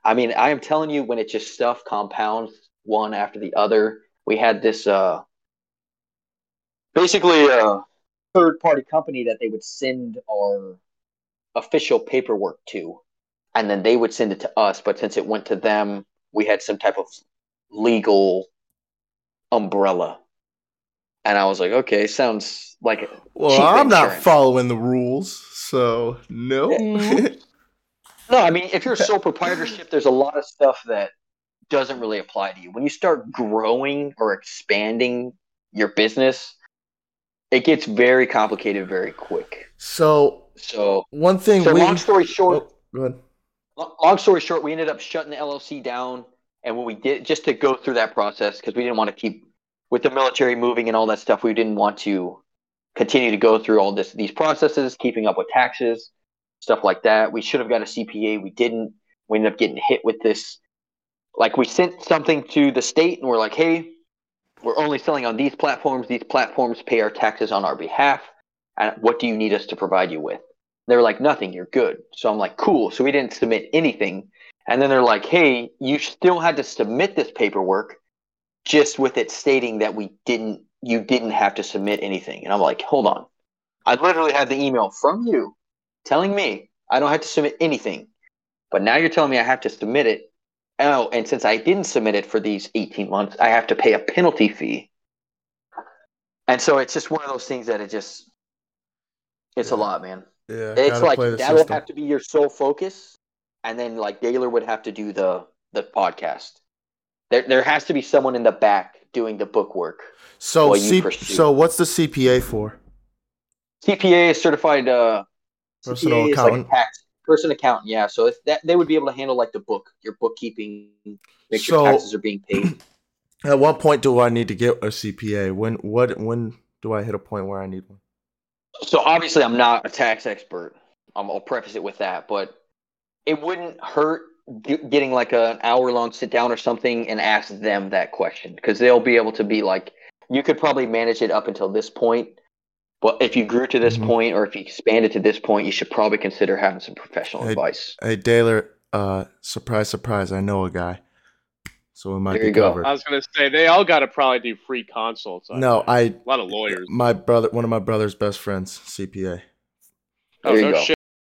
C: I mean, I am telling you, when it just stuff compounds one after the other. We had this uh, basically a third party company that they would send our official paperwork to and then they would send it to us but since it went to them we had some type of legal umbrella and i was like okay sounds like
B: well i'm not following the rules so no mm-hmm.
C: no i mean if you're a sole proprietorship there's a lot of stuff that doesn't really apply to you when you start growing or expanding your business it gets very complicated very quick.
B: So,
C: so
B: one thing.
C: So we, long story short,
B: oh, go ahead.
C: Long story short, we ended up shutting the LLC down, and when we did, just to go through that process, because we didn't want to keep with the military moving and all that stuff, we didn't want to continue to go through all this these processes, keeping up with taxes, stuff like that. We should have got a CPA, we didn't. We ended up getting hit with this. Like we sent something to the state, and we're like, "Hey, we're only selling on these platforms. These platforms pay our taxes on our behalf. And what do you need us to provide you with? They were like, nothing, you're good. So I'm like, cool. So we didn't submit anything. And then they're like, hey, you still had to submit this paperwork just with it stating that we didn't, you didn't have to submit anything. And I'm like, hold on. I literally had the email from you telling me I don't have to submit anything. But now you're telling me I have to submit it Oh, and since I didn't submit it for these 18 months, I have to pay a penalty fee. And so it's just one of those things that it just, it's yeah. a lot, man.
B: Yeah.
C: It's like that will have to be your sole focus. And then like Daylor would have to do the, the podcast. There, there has to be someone in the back doing the book work.
B: So, C- so what's the CPA for?
C: CPA is certified uh,
B: personal CPA accountant.
C: Like tax, person accountant, yeah. So if that they would be able to handle like the book, your bookkeeping, make sure so, taxes are being paid.
B: At what point do I need to get a CPA? When what when do I hit a point where I need one?
C: So obviously, I'm not a tax expert. Um, I'll preface it with that, but it wouldn't hurt getting like an hour long sit down or something and ask them that question because they'll be able to be like, you could probably manage it up until this point but if you grew to this mm-hmm. point or if you expanded to this point, you should probably consider having some professional
B: hey,
C: advice.
B: Hey, Daylor, uh, surprise, surprise, I know a guy. So we might
C: there
B: be covered.
D: I was gonna say they all got to probably do free consults.
B: No, I
D: a lot of lawyers.
B: My brother, one of my brother's best friends, CPA.
D: Oh, no shit.